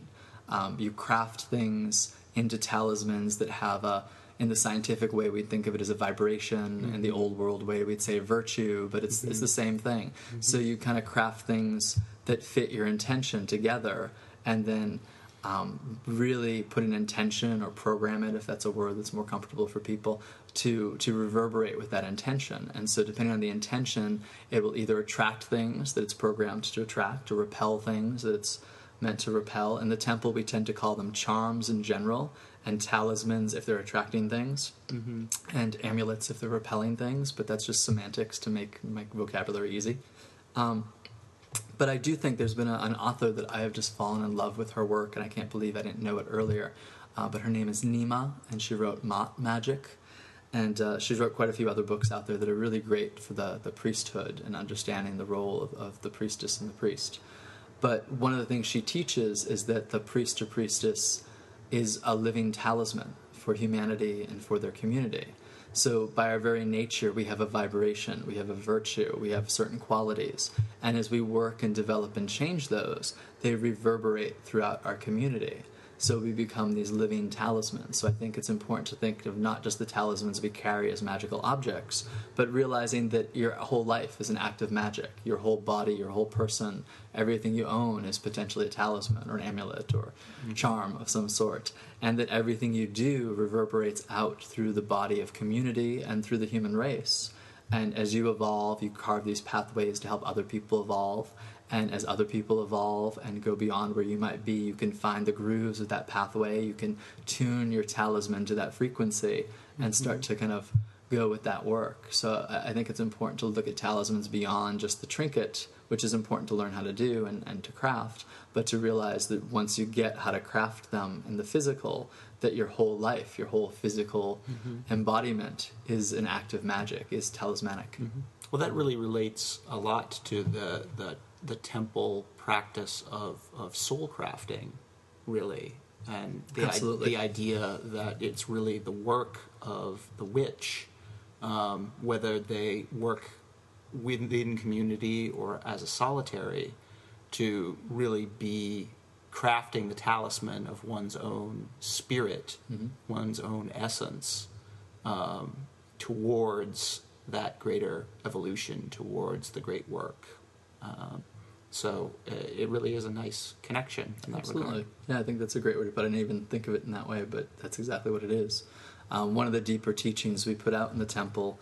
Um, you craft things into talismans that have a, in the scientific way, we'd think of it as a vibration. Mm-hmm. In the mm-hmm. old world way, we'd say virtue, but it's, mm-hmm. it's the same thing. Mm-hmm. So you kind of craft things that fit your intention together, and then um, really put an intention or program it, if that's a word that's more comfortable for people, to to reverberate with that intention. And so, depending on the intention, it will either attract things that it's programmed to attract, or repel things that it's meant to repel. In the temple, we tend to call them charms in general, and talismans if they're attracting things, mm-hmm. and amulets if they're repelling things. But that's just semantics to make make vocabulary easy. Um, but I do think there's been a, an author that I have just fallen in love with her work, and I can't believe I didn't know it earlier. Uh, but her name is Nema, and she wrote Maat Magick. And uh, she's wrote quite a few other books out there that are really great for the, the priesthood and understanding the role of, of the priestess and the priest. But one of the things she teaches is that the priest or priestess is a living talisman for humanity and for their community. So, by our very nature, we have a vibration, we have a virtue, we have certain qualities. And as we work and develop and change those, they reverberate throughout our community. So we become these living talismans. So I think it's important to think of not just the talismans we carry as magical objects, but realizing that your whole life is an act of magic. Your whole body, your whole person, everything you own is potentially a talisman or an amulet or mm-hmm. charm of some sort. And that everything you do reverberates out through the body of community and through the human race. And as you evolve, you carve these pathways to help other people evolve. And as other people evolve and go beyond where you might be, you can find the grooves of that pathway. You can tune your talisman to that frequency and start mm-hmm. to kind of go with that work. So I think it's important to look at talismans beyond just the trinket, which is important to learn how to do and, and to craft, but to realize that once you get how to craft them in the physical, that your whole life, your whole physical mm-hmm. embodiment is an act of magic, is talismanic. Mm-hmm. Well, that really relates a lot to the, the the temple practice of, of soul crafting, really, and the, I, the idea that it's really the work of the witch, um, whether they work within community or as a solitary, to really be crafting the talisman of one's own spirit, mm-hmm. one's own essence, um, towards that greater evolution, towards the great work. Um, so uh, it really is a nice connection in that Absolutely. regard. Yeah, I think that's a great way to put it. I didn't even think of it in that way, but that's exactly what it is. Um, one of the deeper teachings we put out in the temple,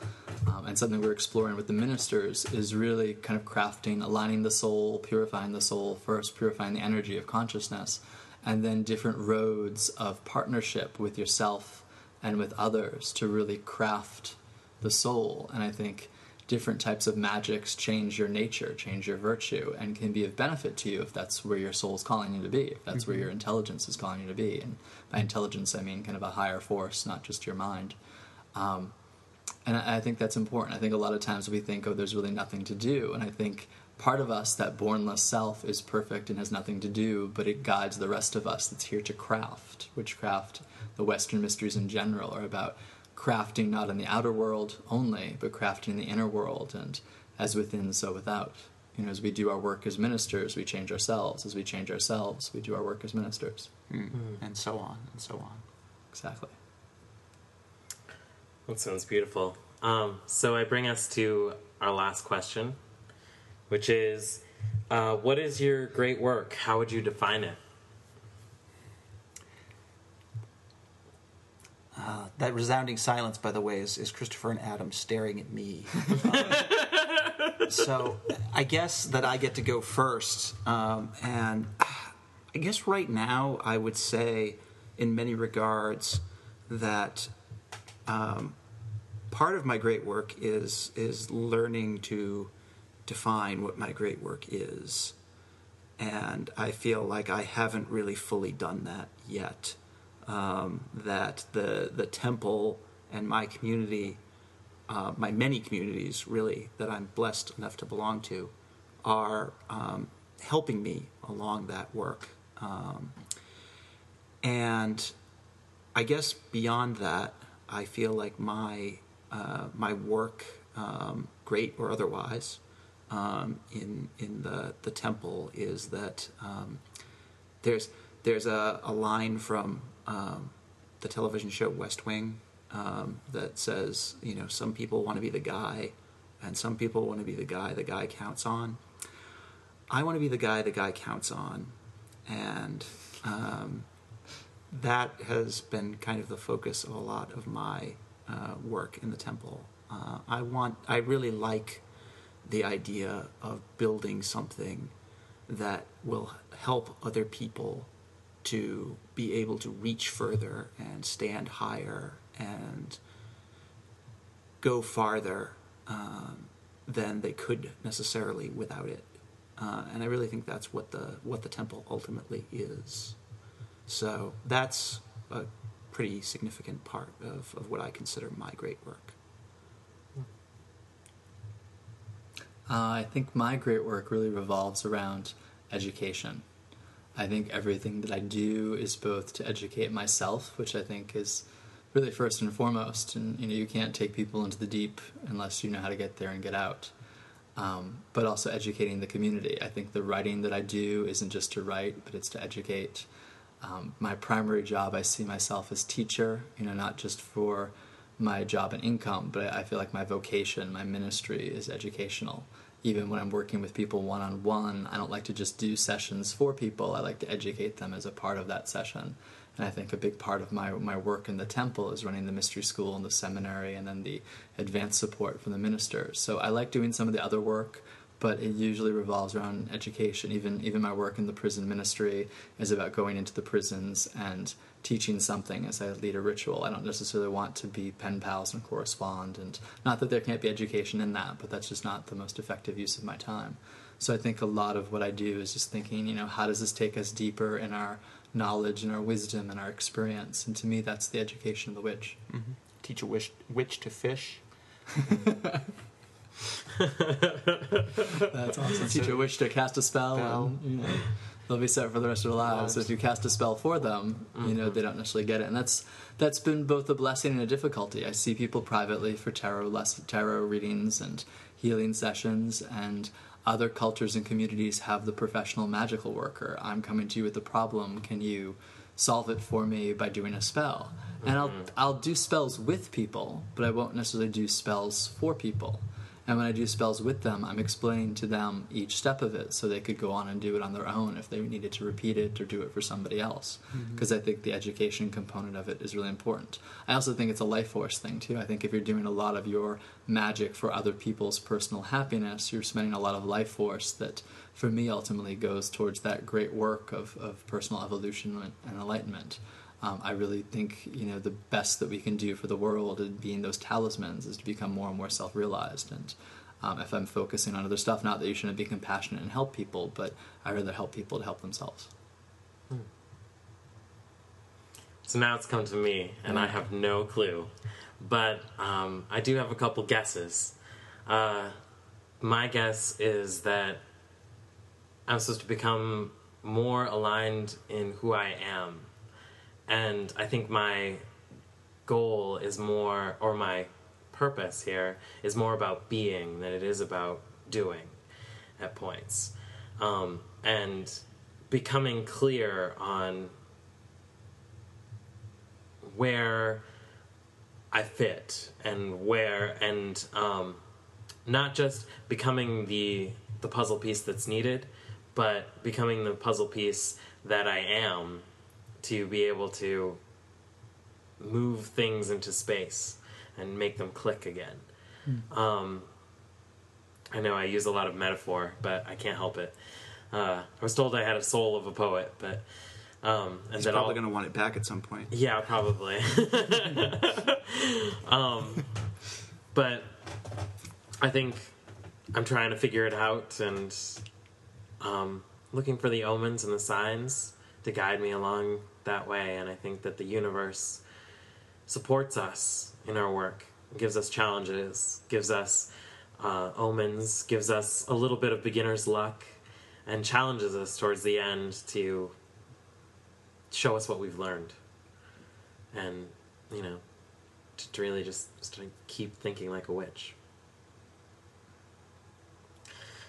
um, and something we're exploring with the ministers, is really kind of crafting, aligning the soul, purifying the soul first, purifying the energy of consciousness, and then different roads of partnership with yourself and with others to really craft the soul. And I think different types of magics change your nature, change your virtue, and can be of benefit to you if that's where your soul's calling you to be, if that's mm-hmm. where your intelligence is calling you to be. And by intelligence, I mean kind of a higher force, not just your mind. Um, and I, I think that's important. I think a lot of times we think, oh, there's really nothing to do. And I think part of us, that bornless self, is perfect and has nothing to do, but it guides the rest of us that's here to craft. Witchcraft, the Western mysteries in general, are about crafting not in the outer world only, but crafting in the inner world, and as within, so without. You know, as we do our work as ministers, we change ourselves. As we change ourselves, we do our work as ministers. Mm. Mm. And so on, and so on. Exactly. That sounds beautiful. Um, so I bring us to our last question, which is uh, what is your great work? How would you define it? Uh, that resounding silence, by the way, is, is Christopher and Adam staring at me. so I guess that I get to go first. Um, and I guess right now I would say, in many regards, that um, part of my great work is is learning to define what my great work is. And I feel like I haven't really fully done that yet um, that the the temple and my community, uh, my many communities really that I'm blessed enough to belong to, are um, helping me along that work. Um, and I guess beyond that, I feel like my uh, my work, um, great or otherwise, um, in in the the temple is that um, there's there's a, a line from um, the television show West Wing um, that says, you know, some people want to be the guy, and some people want to be the guy the guy counts on. I want to be the guy the guy counts on, and um, that has been kind of the focus of a lot of my uh, work in the temple. Uh, I want, I really like the idea of building something that will help other people to be able to reach further and stand higher and go farther um, than they could necessarily without it. Uh, and I really think that's what the what the temple ultimately is. So that's a pretty significant part of, of what I consider my great work. Uh, I think my great work really revolves around education. I think everything that I do is both to educate myself, which I think is really first and foremost. And you know, you can't take people into the deep unless you know how to get there and get out. Um, but also educating the community. I think the writing that I do isn't just to write, but it's to educate. Um, my primary job, I see myself as teacher. You know, not just for my job and income, but I feel like my vocation, my ministry, is educational even when I'm working with people one on one, I don't like to just do sessions for people. I like to educate them as a part of that session. And I think a big part of my, my work in the temple is running the mystery school and the seminary and then the advanced support from the ministers. So I like doing some of the other work, but it usually revolves around education. Even even my work in the prison ministry is about going into the prisons and teaching something as I lead a ritual. I don't necessarily want to be pen pals and correspond, and not that there can't be education in that, but that's just not the most effective use of my time. So I think a lot of what I do is just thinking, you know, how does this take us deeper in our knowledge and our wisdom and our experience? And to me, that's the education of the witch. Mm-hmm. Teach a witch, witch to fish. that's awesome. Teach a witch to cast a spell. spell. And, you know they'll be set for the rest of their lives. So if you cast a spell for them, mm-hmm. you know they don't necessarily get it, and that's that's been both a blessing and a difficulty. I see people privately for tarot less tarot readings and healing sessions, and other cultures and communities have the professional magical worker. I'm coming to you with a problem. Can you solve it for me by doing a spell? Mm-hmm. And I'll mm-hmm. I'll do spells with people, but I won't necessarily do spells for people. And when I do spells with them, I'm explaining to them each step of it so they could go on and do it on their own if they needed to repeat it or do it for somebody else. Because mm-hmm. I think the education component of it is really important. I also think it's a life force thing, too. I think if you're doing a lot of your magic for other people's personal happiness, you're spending a lot of life force that, for me, ultimately goes towards that great work of, of personal evolution and enlightenment. Um, I really think you know the best that we can do for the world and being those talismans is to become more and more self-realized. And um, if I'm focusing on other stuff, not that you shouldn't be compassionate and help people, but I rather help people to help themselves. So now it's come to me, and I have no clue. But um, I do have a couple guesses. Uh, my guess is that I'm supposed to become more aligned in who I am. And I think my goal is more, or my purpose here, is more about being than it is about doing at points. Um, and becoming clear on where I fit and where and um, not just becoming the the puzzle piece that's needed, but becoming the puzzle piece that I am to be able to move things into space and make them click again. Um, I know I use a lot of metaphor, but I can't help it. Uh, I was told I had a soul of a poet, but um, and He's that probably going to want it back at some point. yeah, probably. um, but I think I'm trying to figure it out and um, looking for the omens and the signs to guide me along that way. And I think that the universe supports us in our work, gives us challenges, gives us uh, omens, gives us a little bit of beginner's luck, and challenges us towards the end to show us what we've learned and you know to, to really just, just to keep thinking like a witch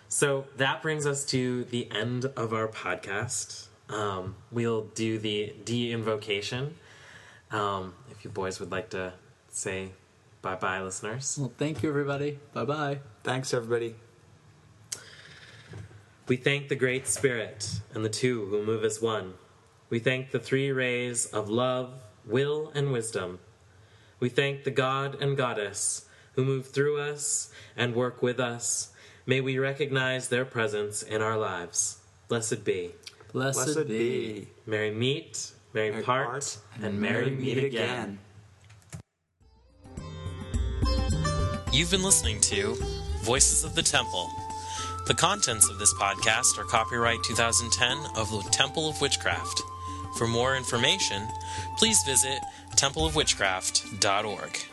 so that brings us to the end of our podcast um, we'll do the de-invocation um, if you boys would like to say bye-bye listeners Well, thank you, everybody. Bye bye. Thanks, everybody. We thank the Great Spirit and the two who move as one. We thank the three rays of love, will, and wisdom. We thank the God and Goddess who move through us and work with us. May we recognize their presence in our lives. Blessed be. Blessed, Blessed be. be. Merry meet, merry, Merry part, part, and merry meet again. You've been listening to Voices of the Temple. The contents of this podcast are copyright 2010 of the Temple of Witchcraft. For more information, please visit templeofwitchcraft.org.